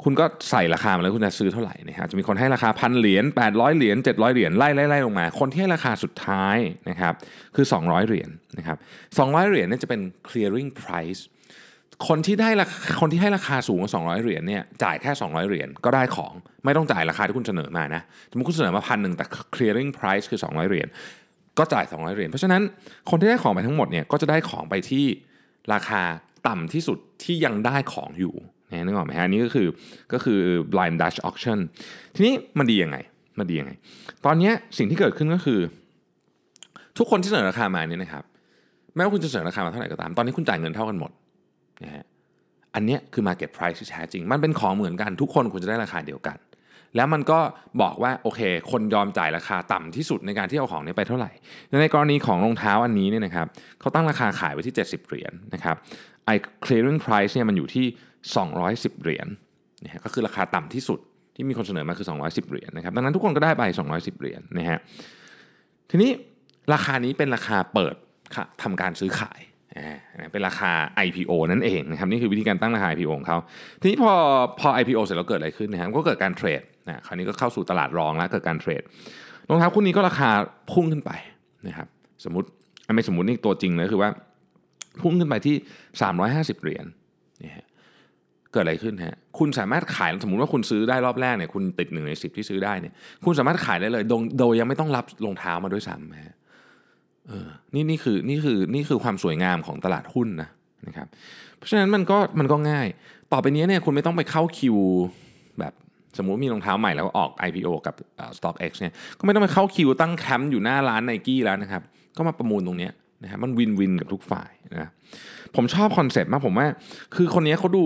คุณก็ใส่ราคามาแล้วคุณจะซื้อเท่าไหร่นะฮะจะมีคนให้ราคาพันเหรียญ800 เหรียญ700 เหรียญไล่ไล่ไล่ลงมา คนที่ให้ราคาสุดท้ายนะครับคือ 200 เหรียญนะครับ200 เหรียญเนี่ยจะเป็น clearing price คนที่ได้ราคนที่ให้ราคาสูงกว่า200 เหรียญเนี่ยจ่ายแค่ 200 เหรียญก็ได้ของไม่ต้องจ่ายราคาที่คุณเสนอมานะสมมติคุณเสนอมาพันหนึ่งแต่ clearing price คือ 200 เหรียญก็จ่าย 200 เหรียญเพราะฉะนั้นคนที่ได้ของไปทั้งหมดเนี่ยก็จะได้ของไปที่ราคา ต่ำที่สุดที่ยังได้ของอยู่นะนึกออกไหมฮะนี่ก็คือก็คือ blind Dutch auction ทีนี้มันดียังไงมันดียังไง ตอนนี้สิ่งที่เกิดขึ้นก็คือ ทุกคนที่เสนอราคามาเนี่ยนะครับแม้ว่าคุณจะเสนอราคามาเท่าไหร่ก็ตาม ตอนนี้คุณจ่ายเงินเท่ากันหมดนะฮะอันนี้คือ market price ที่แท้จริง มันเป็นของเหมือนกัน ทุกคนควรจะได้ราคาเดียวกัน แล้วมันก็บอกว่าโอเค คนยอมจ่ายราคาต่ำที่สุดในการที่เอาของนี้ไปเท่าไหร่ ในกรณีของรองเท้าอันนี้เนี่ยนะครับเขาตั้งราคาขายไว้ที่ 70 เหรียญนะครับ ไอ้ clearing price เนี่ยมันอยู่ที่ 210 เหรียญนะฮะก็คือราคาต่ำที่สุดที่มีคนเสนอมาคือ 210 เหรียญนะครับดังนั้นทุกคนก็ได้ไป 210 เหรียญนะฮะทีนี้ราคานี้เป็นราคาเปิดทำการซื้อขายเป็นราคา IPO นั่นเองนะครับนี่คือวิธีการตั้งราคา IPO ของเขาทีนี้พอพอ IPO เสร็จแล้วเกิดอะไรขึ้นนะครับก็เกิดการเทรดนะคราวนี้ก็เข้าสู่ตลาดรองแล้วเกิดการเทรดรองเท้าคู่นี้ก็ราคาพุ่งขึ้นไปนะครับสมมติไม่สมมตินี่ตัวจริงเลยคือว่า พุ่งขึ้นไปที่ 350 เหรียญนี่ฮะเกิดอะไรขึ้นฮะคุณสามารถขายสมมติว่าคุณซื้อได้รอบแรกเนี่ยคุณติดหนึ่งในสิบที่ซื้อได้เนี่ยคุณสามารถขายได้เลยโดยยังไม่ต้องรับรองเท้ามาด้วยซ้ำฮะเออนี่นี่คือนี่คือนี่คือความสวยงามของตลาดหุ้นนะนะครับเพราะฉะนั้นมันก็มันก็ง่าย ต่อไปนี้เนี่ยคุณไม่ต้องไปเข้าคิวแบบสมมุติมีรองเท้าใหม่แล้วออก IPO กับ StockX เนี่ยก็ไม่ต้องไปเข้าคิวตั้งแคมป์อยู่หน้าร้านไนกี้แล้วนะครับ ก็มาประมูลตรงนี้ นะครับมัน win-win กับทุกฝ่ายนะผมชอบคอนเซ็ปต์มากผมว่า คือคนนี้เขาดู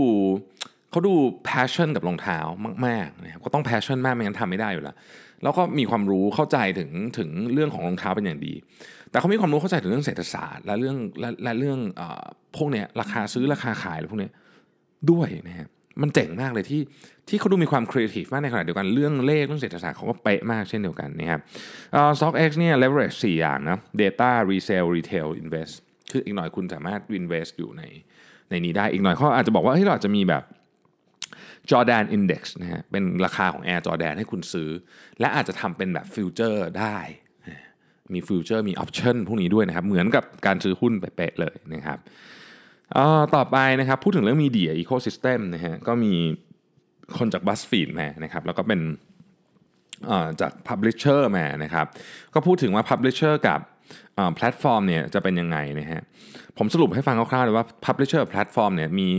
เขาดู passion กับรองเท้ามากๆนะครับก็ต้อง passion มากไม่งั้นทำไม่ได้อยู่แล้วแล้วก็มีความรู้เข้าใจถึงถึงเรื่องของรองเท้าเป็นอย่างดี แต่เขามีความรู้เข้าใจถึงเรื่องเศรษฐศาสตร์และเรื่องและและเรื่องอพวกเนี้ยราคาซื้อราคาขายอะไรพวกนี้ด้วยนะครับ มันเจ๋งมากเลยที่ที่เขาดูมีความครีเอทีฟมากในขณะเดียวกันเรื่องเลขเรื่องเศรษฐศาสตร์เขาก็เป๊ะมากเช่นเดียวกันนะครับ StockX เนี่ย leverage 4 อย่างนะ data resale retail invest คืออีกหน่อยคุณสามารถ invest อยู่ในในนี้ได้อีกหน่อยเขาอาจจะบอกว่าเฮ้ยเราจะมีแบบ Jordan Index นะฮะเป็นราคาของ Air Jordan ให้คุณซื้อ และอาจจะทำเป็นแบบ future ได้มี future มี option พวกนี้ด้วยนะครับ เหมือนกับการซื้อหุ้นเป๊ะเลยนะครับ ต่อไปนะครับพูดถึงเรื่อง media ecosystem นะฮะก็มีคนจาก BuzzFeed มานะครับแล้วก็เป็นจาก Publisher มานะครับก็พูดถึงว่า Publisher กับแพลตฟอร์มเนี่ยจะเป็นยังไงนะฮะผมสรุปให้ฟังคร่าวๆเลยว่า Publisher แพลตฟอร์มเนี่ยมี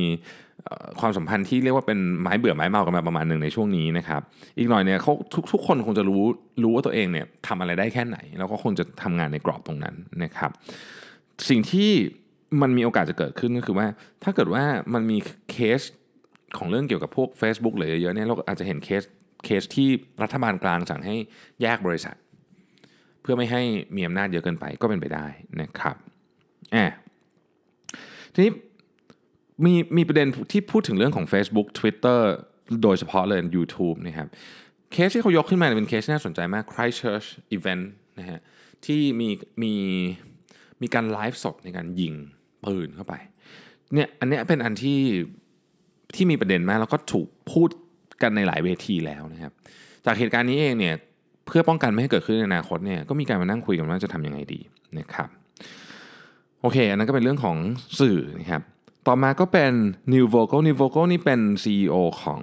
ความสัมพันธ์ที่เรียกว่าเป็นไม้เบื่อไม้เมากันมาประมาณหนึ่งในช่วงนี้นะครับอีกหน่อยเนี่ยเขาทุกทุกคนคงจะรู้รู้ว่าตัวเองเนี่ยทำอะไรได้แค่ไหน แล้วก็คงจะทำงานในกรอบตรงนั้นนะครับ สิ่งที่ มันมีโอกาสจะเกิดขึ้นก็คือว่า ถ้าเกิดว่ามันมีเคสของเรื่องเกี่ยวกับพวก Facebook เลยเยอะๆเนี่ยเราอาจจะเห็นเคสเคสที่รัฐบาลกลางสั่งให้แยกบริษัท เพื่อไม่ให้มีอำนาจเยอะเกินไปก็เป็นไปได้นะครับอ่ทีนี้มีมีประเด็นที่พูดถึงเรื่องของ Facebook Twitter โดยเฉพาะเลย YouTube นะครับเคสที่เขายกขึ้นมาเป็นเคสที่น่าสนใจมาก Christchurch Event นะฮะที่มีมี มีการไลฟ์สดในการยิงปืนเข้าไปเนี่ยอันนี้เป็นอันที่ที่มีประเด็นมากแล้วก็ถูกพูดกันในหลายเวทีแล้วนะครับ จากเหตุการณ์นี้เองเนี่ยเพื่อป้องกันไม่ให้เกิดขึ้นในอนาคตเนี่ยก็มีการมานั่งคุยกันว่าจะทำยังไงดีนะครับโอเค อันนั้นก็เป็นเรื่องของสื่อนะครับ ต่อมาก็เป็น New Vocal New Vocal นี่เป็น CEO ของ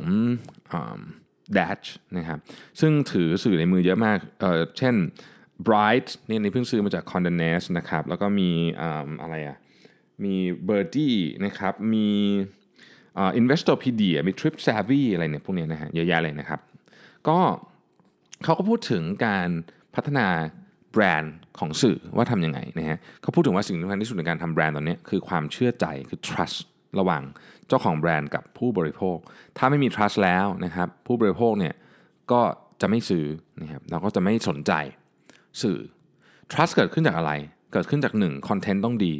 Dash นะครับ ซึ่งถือสื่อในมือเยอะมากเเช่น Bright นี่นี่เพิ่งซื้อมาจาก Condé Nast นะครับ แล้วก็มีอะไรอะ มี Birdie นะครับ มี Investopedia มี Trip Savvy อะไรเนี่ยพวกนี้นะฮะเยอะแยะเลยนะครับ ก็เขาก็พูดถึงการพัฒนาแบรนด์ของสื่อว่าทำยังไงนะฮะเขาพูดถึงว่าสิ่งสำคัญที่สุดในการทำแบรนด์ตอนนี้คือความเชื่อใจคือ trust ระหว่างเจ้าของแบรนด์กับผู้บริโภค ถ้าไม่มี trust แล้วนะครับผู้บริโภคเนี่ยก็จะไม่ซื้อนะครับเราก็จะไม่สนใจ สื่อ trust เกิดขึ้นจากอะไร เกิดขึ้นจาก1 content ต้องดี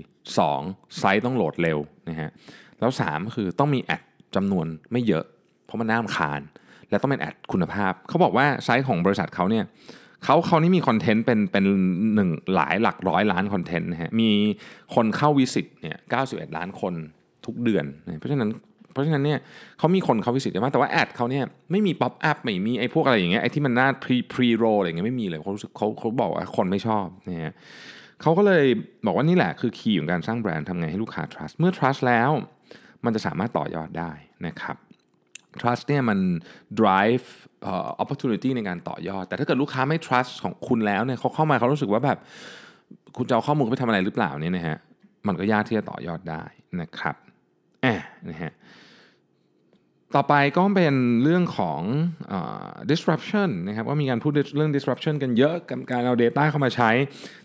2 ไซต์ต้องโหลดเร็วนะฮะแล้ว 3 คือต้องมีแอดจำนวนไม่เยอะ เพราะมันน่ารำคาญ และต้องเป็นแอดคุณภาพ เขาบอกว่าไซต์ของบริษัทเขาเนี่ยเขาเขานี่มีคอนเทนต์เป็นเป็นหนึ่งหลายหลักร้อยล้านคอนเทนต์นะฮะมีคนเข้าวิสิตเนี่ย91ล้านคนทุกเดือน เพราะฉะนั้น เพราะฉะนั้นเนี่ยเขามีคนเข้าวิสิตเยอะมากแต่ว่าแอดเขาเนี่ยไม่มี pop-up ไม่มีไอ้พวกอะไรอย่างเงี้ยไอ้ที่มันน่า pre pre-roll อะไรอย่างเงี้ยไม่มีเลยเขารู้สึกเขาเขาบอกว่าคนไม่ชอบนะฮะเขาก็เลยบอกว่านี่แหละคือ key ของการสร้างแบรนด์ทำไงให้ลูกค้า trust เมื่อ trust แล้ว มันจะสามารถต่อยอดได้นะครับ trust เนี่ยมัน drive uh, opportunity ในการต่อยอด แต่ถ้าเกิดลูกค้าไม่ trust ของคุณแล้วเนี่ยเขาเข้ามาเขารู้สึกว่าแบบคุณจะเอาข้อมูลไปทำอะไรหรือเปล่าเนี่ยนะฮะมันก็ยากที่จะต่อยอดได้นะครับแอบนะฮะ ต่อไปก็เป็นเรื่องของ disruption นะครับว่ามีการพูดเรื่อง disruption กันเยอะกับการเอา Data เข้ามาใช้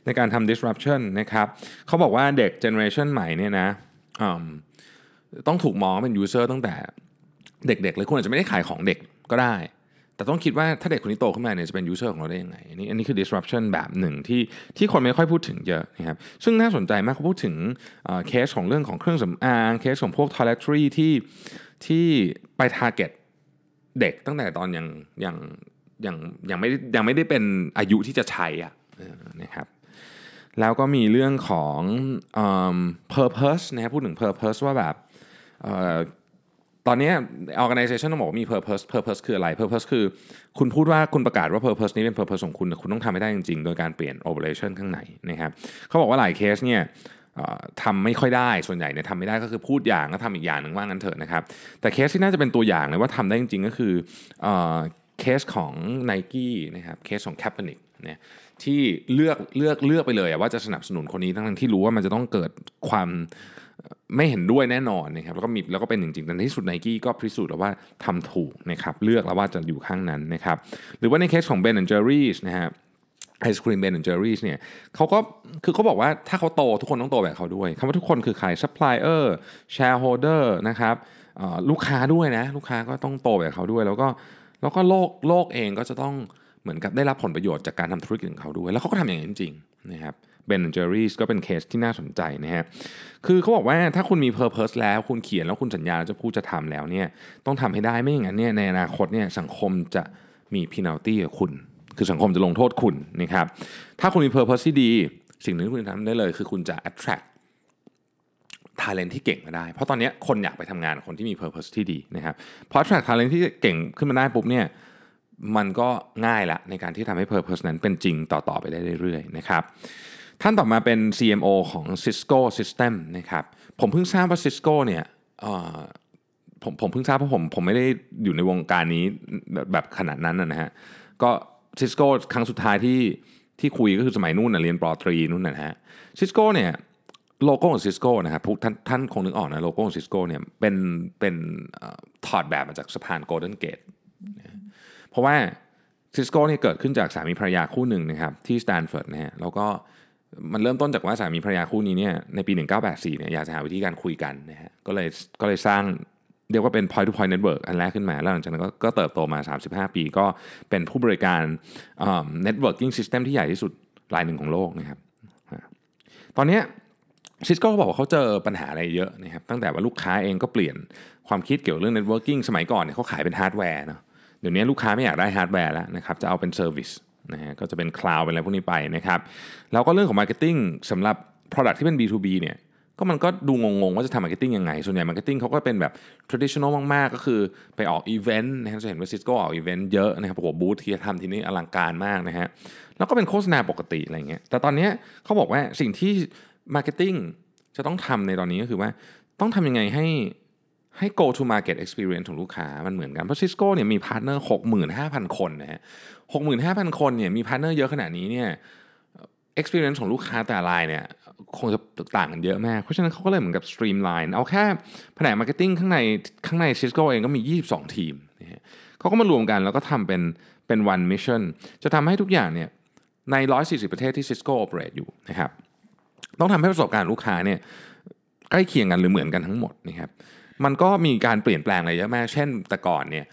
ในการทำ disruption นะครับเขาบอกว่าเด็ก generation ใหม่เนี่ยนะต้องถูกมองเป็น user ตั้งแต่เด็กๆเลยคุณอาจจะไม่ได้ขายของเด็กก็ได้ แต่ต้องคิดว่าถ้าเด็กคนนี้โตขึ้นมาเนี่ยจะเป็น user ของเราได้ยังไงอันนี้อันนี้คือ disruption แบบหนึ่งที่ที่คนไม่ค่อยพูดถึงเยอะนะครับซึ่งน่าสนใจมากเขาพูดถึงเคสของเรื่องของเครื่องสำอางเคสของพวก toiletry ที่ ที่ไป target เด็กตั้งแต่ตอนยังยังยังยังไม่ยังไม่ได้เป็นอายุที่จะใช้อะนะครับแล้วก็มีเรื่องของ purpose นะครับพูดถึง purpose ว่าแบบตอนนี้ organization ต้องบอกว่ามี purpose purpose คืออะไร purpose คือ คุณพูดว่าคุณประกาศว่า purpose นี้เป็น purpose ของคุณ คุณต้องทำให้ได้จริงๆ โดยการเปลี่ยน operation ข้างในนะครับเขาบอกว่าหลายเคสเนี่ย ทำไม่ค่อยได้ส่วนใหญ่เนี่ยทำไม่ได้ก็คือพูดอย่างก็ทำอีกอย่างหนึ่งว่างั้นเถอะนะครับ แต่เคสที่น่าจะเป็นตัวอย่างเลยว่าทำได้จริงๆก็คือเคสของ n i กี้นะครับเคสของ Kaepernick เนี่ยที่เลือกเลือกเลือกไปเลยว่าจะสนับสนุนคนนี้ทั้งที่รู้ว่ามันจะต้องเกิดความไม่เห็นด้วยแน่นอนนะครับแล้วก็มีแล้วก็เป็นจริงๆแต่ที่สุดไนกี้ก็พิสูจน์แล้วว่าทำถูกนะครับเลือกแล้วว่าจะอยู่ข้างนั้นนะครับหรือว่าในเคสของ Ben Jerry's นะฮะ ไอศครีม Ben Jerry's เนี่ยเขาก็คือเขาบอกว่าถ้าเขาโตทุกคนต้องโตแบบเขาด้วยคำว่าทุกคนคือใครซัพพลายเออร์ shareholder นะครับลูกค้าด้วยนะ ลูกค้าก็ต้องโตแบบเขาด้วย แล้วก็แล้วก็โลกโลกเองก็จะต้องเหมือนกับได้รับผลประโยชน์จากการทำธุรกิจของเขาด้วย แล้วเขาก็ทำอย่างนั้นจริงๆนะครับ Ben Jerry's ก็เป็นเคสที่น่าสนใจนะฮะคือเขาบอกว่าถ้าคุณมี Purpose แล้วคุณเขียนแล้วคุณสัญญาจะพูดจะทำแล้วเนี่ยต้องทำให้ได้ไม่อย่างนั้นเนี่ยในอนาคตเนี่ยสังคมจะมีพินาลตี้กับคุณ คือสังคมจะลงโทษคุณนะครับถ้าคุณมี Purpose ที่ดี สิ่งหนึ่งที่คุณทำได้เลย คือคุณจะ attract talent ที่เก่งมาได้ เพราะตอนนี้คนอยากไปทำงานคนที่มี Purpose ที่ดีนะครับพอ attract talent ที่เก่งขึ้นมาได้ปุ๊บเนี่ยมันก็ง่ายละในการที่ทำให้ Purpose นั้นเป็นจริงต่อ ๆ ไปได้เรื่อยๆนะครับท่านต่อมาเป็น CMO ของ Cisco System นะครับผมเพิ่งทราบว่า Cisco เนี่ยผมผมเพิ่งทราบเพราะผมผมไม่ได้อยู่ในวงการนี้แบบขนาดนั้นนะฮะก็ Cisco ครั้งสุดท้ายที่ที่คุยก็คือสมัยนู่นนะเรียนปรตรีนู่นนะฮะ Cisco เนี่ยโลโก้ของ Cisco นะครับทุกท่านท่านคงนึกออกนะโลโก้ของ Cisco เนี่ยเป็นเป็นถอดแบบมาจากสะพาน Golden Gate เพราะว่า Cisco เนี่ยเกิดขึ้นจากสามีภรรยาคู่หนึ่งนะครับที่สแตนฟอร์ดนะฮะแล้วก็มันเริ่มต้นจากว่าสามีภรรยาคู่นี้เนี่ยในปี 1984เนี่ยอยากจะหาวิธีการคุยกันนะฮะก็เลยก็เลยสร้าง เรียกว่าเป็น point to point network อันแรกขึ้นมา แล้วหลังจากนั้นก็เติบโตมา 35 ปี ก็เป็นผู้บริการ networking system ที่ใหญ่ที่สุดรายหนึ่งของโลกนะครับ ตอนนี้ซิสโก้บอกว่าเขาเจอปัญหาอะไรเยอะนะครับ ตั้งแต่ว่าลูกค้าเองก็เปลี่ยนความคิดเกี่ยวกับเรื่อง networking สมัยก่อนเนี่ยเขาขายเป็นฮาร์ดแวร์เนาะ เดี๋ยวนี้ลูกค้าไม่อยากได้ฮาร์ดแวร์แล้วนะครับ จะเอาเป็น service นะฮะ ก็จะเป็นคลาวด์เป็นอะไรพวกนี้ไปนะครับ แล้วก็เรื่องของ marketing สำหรับ product ที่เป็น B2B เนี่ย ก็มันก็ดูงงๆ ว่าจะทำ marketing ยังไง ส่วนใหญ่ marketing เขาก็เป็นแบบ traditional มากๆ ก็คือไปออกอีเวนต์นะครับจะเห็นว่าซิสโก้ออกอีเวนต์เยอะนะครับโอ้โหบูธที่ทำที่นี่อลังการมากนะฮะ แล้วก็เป็นโฆษณาปกติอะไรเงี้ย แต่ตอนนี้เขาบอกว่าสิ่งที่marketing จะต้องทำในตอนนี้ก็คือว่าต้องทำยังไงให้ให้ go to market experience ของลูกค้ามันเหมือนกัน เพราะ Cisco เนี่ยมีพาร์ทเนอร์65,000 คนนะฮะ65,000 คนเนี่ยมีพาร์ทเนอร์เยอะขนาดนี้เนี่ย experience ของลูกค้าแต่ละรายเนี่ย คงจะต่างกันเยอะมาก เพราะฉะนั้นเขาก็เลยเหมือนกับ streamline เอาแค่แผนก marketing ข้างในข้างใน Cisco เองก็มี 22 ทีมนะฮะเขาก็มารวมกันแล้วก็ทำเป็นเป็น one mission จะทำให้ทุกอย่างเนี่ยใน 140 ประเทศที่ Cisco operate อยู่นะครับต้องทำให้ประสบการณ์ลูกค้าเนี่ยใกล้เคียงกันหรือเหมือนกันทั้งหมดนะครับมันก็มีการเปลี่ยนแปลงอะไรเยอะมาก เช่นแต่ก่อนเนี่ย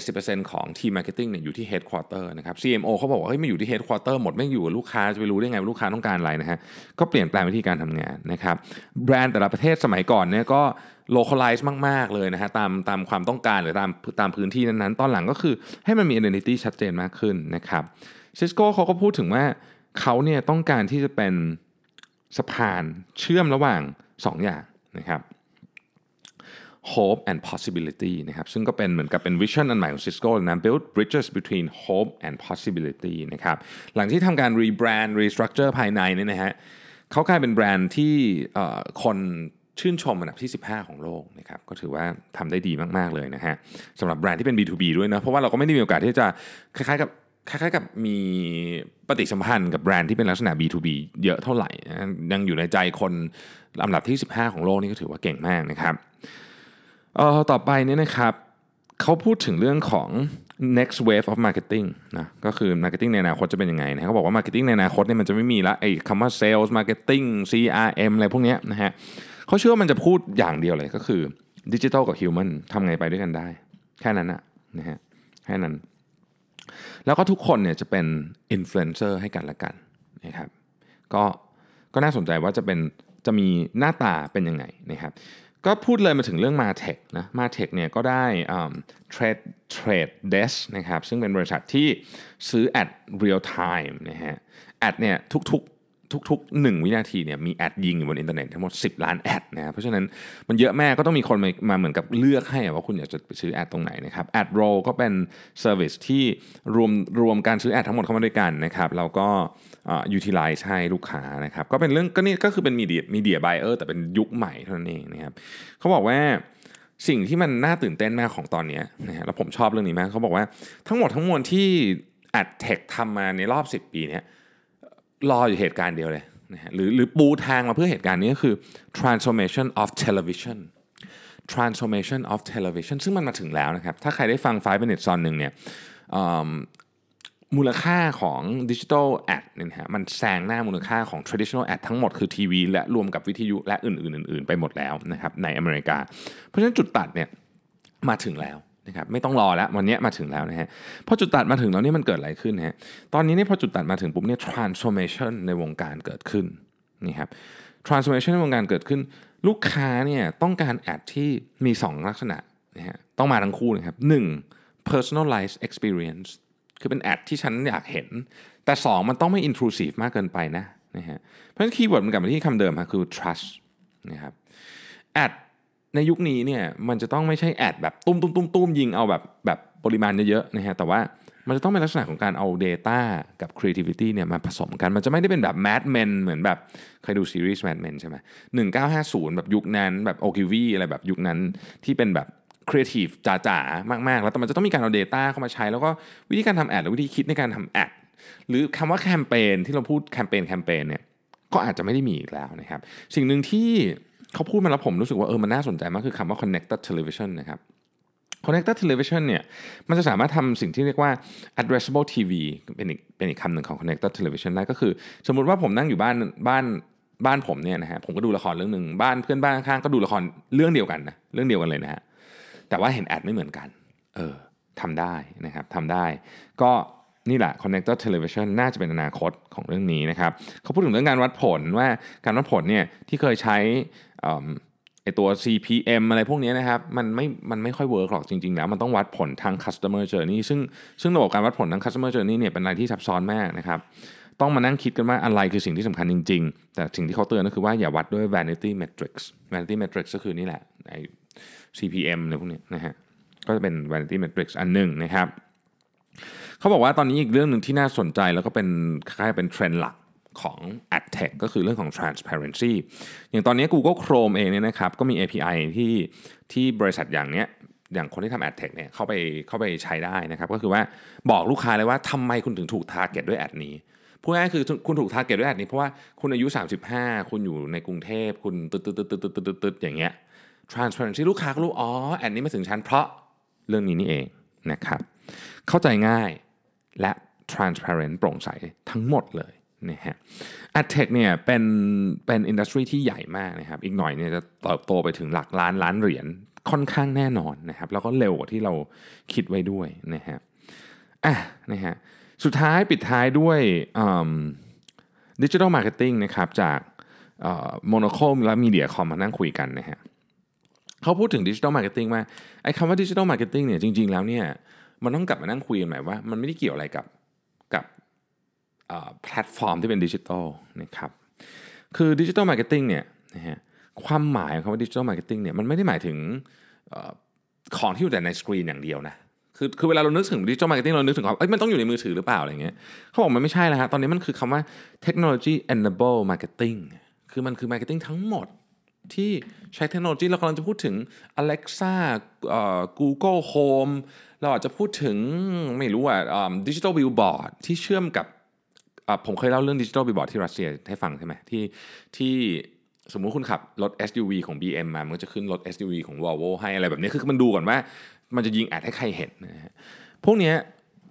70%ของทีม marketing เนี่ยอยู่ที่ headquarter นะครับ CMO เขาบอกว่าเฮ้ยไม่อยู่ที่ headquarter หมดไม่อยู่กับลูกค้าจะไปรู้ได้ไงว่าลูกค้าต้องการอะไรนะฮะก็เปลี่ยนแปลงวิธีการทำงานนะครับแบรนด์แต่ละประเทศสมัยก่อนเนี่ยก็ localize มาก ๆ เลยนะฮะตามตามความต้องการหรือตามตามพื้นที่นั้นๆ ตอนหลังก็คือให้มันมี identity ชัดเจนมากขึ้นนะครับซิสโก้เขาก็พูดถึงว่าเขาเนี่ยต้องการที่จะเป็นสะพานเชื่อมระหว่าง 2 อย่างนะครับ hope and possibility นะครับซึ่งก็เป็นเหมือนกับเป็นวิชั่นอันใหม่ของ Cisco นะ build bridges between hope and possibility นะครับหลังที่ทำการ rebrand restructure ภายในเนี่ยนะฮะเขากลายเป็นแบรนด์ที่คนชื่นชมอันดับที่ 15 ของโลกนะครับก็ถือว่าทำได้ดีมาก ๆ เลยนะฮะสำหรับแบรนด์ที่เป็น B2B ด้วยนะเพราะว่าเราก็ไม่ได้มีโอกาสที่จะคล้ายๆกับคล้ายๆกับมีปฏิสัมพันธ์กับแบรนด์ที่เป็นลักษณะ B2B เยอะเท่าไหร่ ยังอยู่ในใจคนลำดับที่ 15 ของโลกนี่ก็ถือว่าเก่งมากนะครับ เอ่อต่อไปเนี่ยนะครับเขาพูดถึงเรื่องของ next wave of marketing นะก็คือ marketing ในอนาคตจะเป็นยังไงนะเขาบอกว่า marketing ในอนาคตเนี่ยมันจะไม่มีละไอ้คำว่า sales marketing CRM อะไรพวกนี้นะฮะเขาเชื่อว่ามันจะพูดอย่างเดียวเลยก็คือ digital กับ human ทำไงไปด้วยกันได้ แค่นั้นนะนะฮะแค่นั้น แล้วก็ทุกคนเนี่ยจะเป็นอินฟลูเอนเซอร์ให้กันละกันนะครับก็ก็น่าสนใจว่าจะเป็นจะมีหน้าตาเป็นยังไงนะครับ ก็พูดเลยมาถึงเรื่อง Martech นะ Martech เนี่ยก็ได้ Trade Trade Desk นะครับซึ่งเป็นบริษัทที่ซื้อ ad real time นะฮะ ad เนี่ยทุกๆทุกๆ 1 วินาทีเนี่ยมี ad ยิงอยู่บนอินเทอร์เน็ตทั้งหมด 10 ล้าน ad นะเพราะฉะนั้นมันเยอะแม่งก็ต้องมีคนมามาเหมือนกับเลือกให้ว่าคุณอยากจะไปซื้อ ad ตรงไหนนะครับ AdRoll ก็เป็น service ที่รวมรวมการซื้อ ad ทั้งหมดเข้ามาด้วยกันนะครับแล้วก็ utilize ให้ลูกค้านะครับก็เป็นเรื่องก็นี่ก็คือเป็น media media buyer แต่เป็นยุคใหม่เท่านั้นเองนะครับเขาบอกว่าสิ่งที่มันน่าตื่นเต้นมากของตอนนี้นะฮะแล้วผมชอบเรื่องนี้มากเขาบอกว่าทั้งหมดทั้งมวลที่แอดเทคทำมาในรอบ 10 ปีเนี้ยรออยู่เหตุการณ์เดียวเลยนะฮะหรือหรือปูทางมาเพื่อเหตุการณ์นี้ก็คือ transformation of television transformation of television ซึ่งมันมาถึงแล้วนะครับ ถ้าใครได้ฟัง 5 minutes on หนึ่งเนี่ย มูลค่าของดิจิทัลแอดเนี่ยนะฮะมันแซงหน้ามูลค่าของ traditional ad ทั้งหมดคือทีวีและรวมกับวิทยุและอื่นๆอื่นๆไปหมดแล้วนะครับในอเมริกา เพราะฉะนั้นจุดตัดเนี่ยมาถึงแล้วนะครับไม่ต้องรอแล้ววันนี้มาถึงแล้วนะฮะพอจุดตัดมาถึงแล้วนี่มันเกิดอะไรขึ้นฮะตอนนี้นี่พอจุดตัดมาถึงปุ๊บเนี่ย transformation ในวงการเกิดขึ้นนี่ครับ transformation ในวงการเกิดขึ้น ลูกค้าเนี่ยต้องการแอดที่มี 2 ลักษณะนะฮะต้องมาทั้งคู่นะครับหนึ่ง personalized experience คือเป็นแอดที่ฉันอยากเห็น แต่ 2 มันต้องไม่ intrusive มากเกินไปนะนะฮะเพราะฉะนั้น keyword มันกลับมาที่คำเดิมคือ trust นะครับ ad ในยุคนี้เนี่ยมันจะต้องไม่ใช่ ad แบบตุ้มตุ้มตุ้มตุ้มยิงเอาแบบแบบปริมาณเยอะๆนะฮะแต่ว่ามันจะต้องเป็นลักษณะของการเอา Data กับ Creativity เนี่ยมาผสมกัน มันจะไม่ได้เป็นแบบ Mad Men เหมือนแบบเคยดูซีรีส์ Mad Men ใช่ไหม1950 แบบยุคนั้นแบบ Ogilvy อะไรแบบยุคนั้นที่เป็นแบบ ครีเอทีฟจ๋าๆ มากๆ แล้วแต่มันจะต้องมีการเอา Data เข้ามาใช้ แล้วก็วิธีการทำ ad หรือวิธีคิดในการทำ adหรือคำว่าแคมเปญที่เราพูดแคมเปญแคมเปญเนี่ยก็อาจจะไม่ได้มีอีกแล้วนะครับ สิ่งหนึ่งที่เขาพูดมาแล้วผมรู้สึกว่าเออมันน่าสนใจมากคือคำว่า connected television นะครับ connected television เนี่ยมันจะสามารถทำสิ่งที่เรียกว่า addressable TV เป็นอีกเป็นอีกคำหนึ่งของ connected television ได้ก็คือ สมมติว่าผมนั่งอยู่บ้านบ้านบ้านผมเนี่ยนะฮะผมก็ดูละครเรื่องหนึ่งบ้านเพื่อนบ้านข้างก็ดูละครเรื่องเดียวกันนะเรื่องเดียวกันเลยนะฮะ แต่ว่าเห็นแอดไม่เหมือนกัน เออทำได้นะครับทำได้ ก็นี่แหละ connected television น่าจะเป็นอนาคตของเรื่องนี้นะครับ เขาพูดถึงเรื่องการวัดผลว่าการวัดผลเนี่ยที่เคยใช้ไอตัว CPM อะไรพวกนี้นะครับ มันไม่ มันไม่ค่อยเวิร์กหรอกจริง ๆ แล้ว มันต้องวัดผลทาง customer journey ซึ่งซึ่งระบบการวัดผลทาง customer journey เนี่ยเป็นอะไรที่ซับซ้อนมากนะครับ ต้องมานั่งคิดกันว่าอะไรคือสิ่งที่สำคัญจริง ๆ แต่สิ่งที่เขาเตือนก็คือว่าอย่าวัดด้วย vanity metrics vanity metrics ก็คือนี่แหละไ CPM อะไรพวกนี้นะฮะก็จะเป็น vanity metrics อันหนึ่งนะครับเขาบอกว่าตอนนี้อีกเรื่องหนึ่งที่น่าสนใจแล้วก็เป็นคล้ายๆเป็นเทรนด์หลักของ ad tech ก็คือเรื่องของ transparency อย่างตอนนี้ Google Chrome เองเนี่ยนะครับก็มี API ที่ที่บริษัทอย่างเนี้ยอย่างคนที่ทำ ad tech เนี่ยเข้าไปเข้าไปใช้ได้นะครับ ก็คือว่าบอกลูกค้าเลยว่าทำไมคุณถึงถูก target ด้วย ad นี้พูดง่ายคือคุณถูก target ด้วย ad นี้เพราะว่าคุณอายุ 35 คุณอยู่ในกรุงเทพคุณตึ๊ดตึ๊ดตึ๊ดตึ๊ดตึ๊ดตึ๊ดอย่างเงี้ย transparency ลูกค้าก็รู้อ๋อแอดนี้มาถึงฉันเพราะเรื่องนี้นี่เองนะครับ เข้าใจง่ายและ transparent โปร่งใสทั้งหมดเลยนะฮะ ad tech เนี่ยเป็นเป็นอินดัสทรีที่ใหญ่มากนะครับ อีกหน่อยเนี่ยจะเติบโตไปถึงหลักล้านล้านเหรียญค่อนข้างแน่นอนนะครับ แล้วก็เร็วกว่าที่เราคิดไว้ด้วยนะฮะอะนะฮะสุดท้ายปิดท้ายด้วย digital marketing นะครับจากโมโนโคมและ MediaCom มานั่งคุยกันนะฮะ เขาพูดถึง digital marketing ว่าไอ้คำว่า digital marketing เนี่ยจริง ๆ แล้วเนี่ยมันต้องกลับมานั่งคุยกันใหม่ว่า มันไม่ได้เกี่ยวอะไรกับกับแพลตฟอร์มที่เป็นดิจิทัลนะครับคือ digital marketing เนี่ยนะฮะความหมายของคำว่า digital marketing เนี่ยมันไม่ได้หมายถึงของที่อยู่แต่ในสกรีนอย่างเดียวนะคือคือเวลาเรานึกถึง digital marketing เรานึกถึงว่าเอ้ยมันต้องอยู่ในมือถือหรือเปล่าอะไรเงี้ยเขาบอกมันไม่ใช่แล้วฮะตอนนี้มันคือคำว่า technology enable marketing คือมันคือ marketing ทั้งหมด ที่ใช้เทคโนโลยีเรากำลังจะพูดถึง Alexa Google Home เราอาจจะพูดถึงไม่รู้อะ digital billboard ที่เชื่อมกับผมเคยเล่าเรื่อง digital billboard ที่รัสเซียให้ฟังใช่ไหมที่ที่สมมุติคุณขับรถ SUV ของ BM มา มันก็จะขึ้นรถ SUV ของ Volvo ให้อะไรแบบนี้คือมันดูก่อนว่า มันจะยิงแอดให้ใครเห็นนะฮะพวกนี้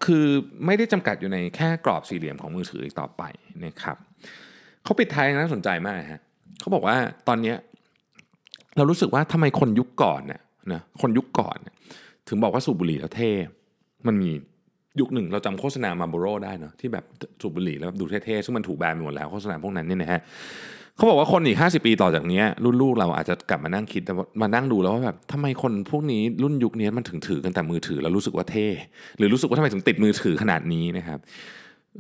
คือไม่ได้จำกัดอยู่ในแค่กรอบสี่เหลี่ยมของมือถืออีกต่อไปนะครับเขาปิดท้ายน่าสนใจมากฮะเขาบอกว่าตอนนี้ เรารู้สึกว่าทำไมคนยุคก่อนเนี่ยนะคนยุคก่อนเนี่ยถึงบอกว่าสูบบุหรี่แล้วเท่ มันมียุคหนึ่งเราจำโฆษณามาโบโรได้เนาะที่แบบสูบบุหรี่แล้วดูเท่ๆซึ่งมันถูกแบนไปหมดแล้วโฆษณาพวกนั้นเนี่ยนะฮะเขาบอกว่าคนอีก 50 ปีต่อจากนี้รุ่นลูกเราอาจจะกลับมานั่งคิดมานั่งดูแล้วว่าแบบทำไมคนพวกนี้รุ่นยุคนี้มันถึงถือกันแต่มือถือแล้วรู้สึกว่าเท่ หรือรู้สึกว่าทำไมถึงติดมือถือขนาดนี้นะครับ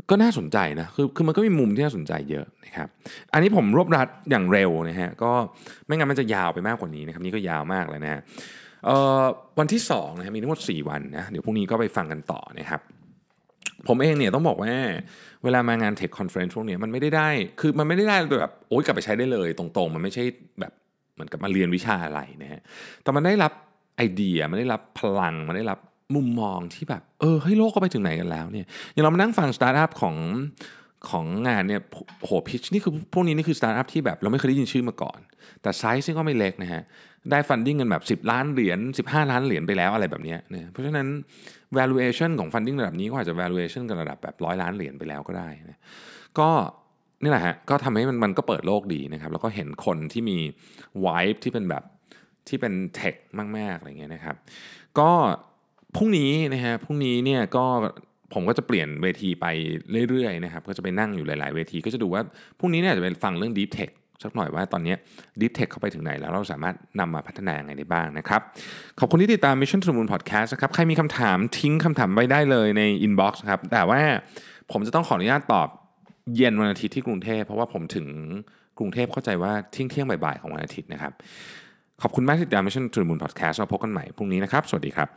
ก็น่าสนใจนะคือคือมันก็มีมุมที่น่าสนใจเยอะนะครับ อันนี้ผมรวบรัดอย่างเร็วนะฮะก็ไม่งั้นมันจะยาวไปมากกว่านี้นะครับนี่ก็ยาวมากเลยนะฮะวันที่2นะครับมีทั้งหมด 4 วันนะเดี๋ยวพรุ่งนี้ก็ไปฟังกันต่อนะครับผมเองเนี่ยต้องบอกว่าเวลามางาน tech conference พวกนี้มันไม่ได้ได้ คือมันไม่ได้ได้แบบโอ๊ยกลับไปใช้ได้เลยตรงๆ มันไม่ใช่แบบเหมือนกับมาเรียนวิชาอะไรนะฮะแต่มันได้รับไอเดียมันได้รับพลังมันได้รับ มุมมองที่แบบ เออเฮ้ยโลกก็ไปถึงไหนกันแล้วเนี่ยอย่างเรามานั่งฟังสตาร์ทอัพของของงานเนี่ยโห pitch นี่คือพวกนี้นี่คือสตาร์ทอัพที่แบบเราไม่เคยได้ยินชื่อมาก่อน แต่ไซส์ก็ไม่เล็กนะฮะ ได้ funding กันแบบ 10 ล้านเหรียญ15 ล้านเหรียญไปแล้วอะไรแบบนี้นะเพราะฉะนั้น valuation ของ funding ระดับนี้ก็อาจจะ valuation กันระดับแบบร้อยล้านเหรียญไปแล้วก็ได้นะก็นี่แหละฮะก็ทำให้มันมันก็เปิดโลกดีนะครับ แล้วก็เห็นคนที่มี vibe ที่เป็นแบบที่เป็นเทคมาก ๆ อะไรเงี้ยนะครับ ก็ พรุ่งนี้นะฮะพรุ่งนี้เนี่ยก็ผมก็จะเปลี่ยนเวทีไปเรื่อยๆนะครับก็จะไปนั่งอยู่หลาย ๆ เวที ก็จะดูว่าพรุ่งนี้เนี่ยจะเป็นฟังเรื่อง deep tech สักหน่อยว่าตอนนี้ Deep Tech เข้าไปถึงไหนแล้วเราสามารถนำมาพัฒนาอย่างไรได้บ้างนะครับ ขอบคุณที่ติดตาม Mission to the Moon Podcast นะครับ ใครมีคำถามทิ้งคำถามไว้ได้เลยใน Inbox ครับ แต่ว่าผมจะต้องขออนุญาตตอบเย็นวันอาทิตย์ที่กรุงเทพ เพราะว่าผมถึงกรุงเทพเข้าใจว่าเที่ยงเที่ยงบ่ายๆของวันอาทิตย์นะครับ ขอบคุณมากที่ติดตาม Mission to the Moon Podcast เราพบกันใหม่พรุ่งนี้นะครับ สวัสดีครับ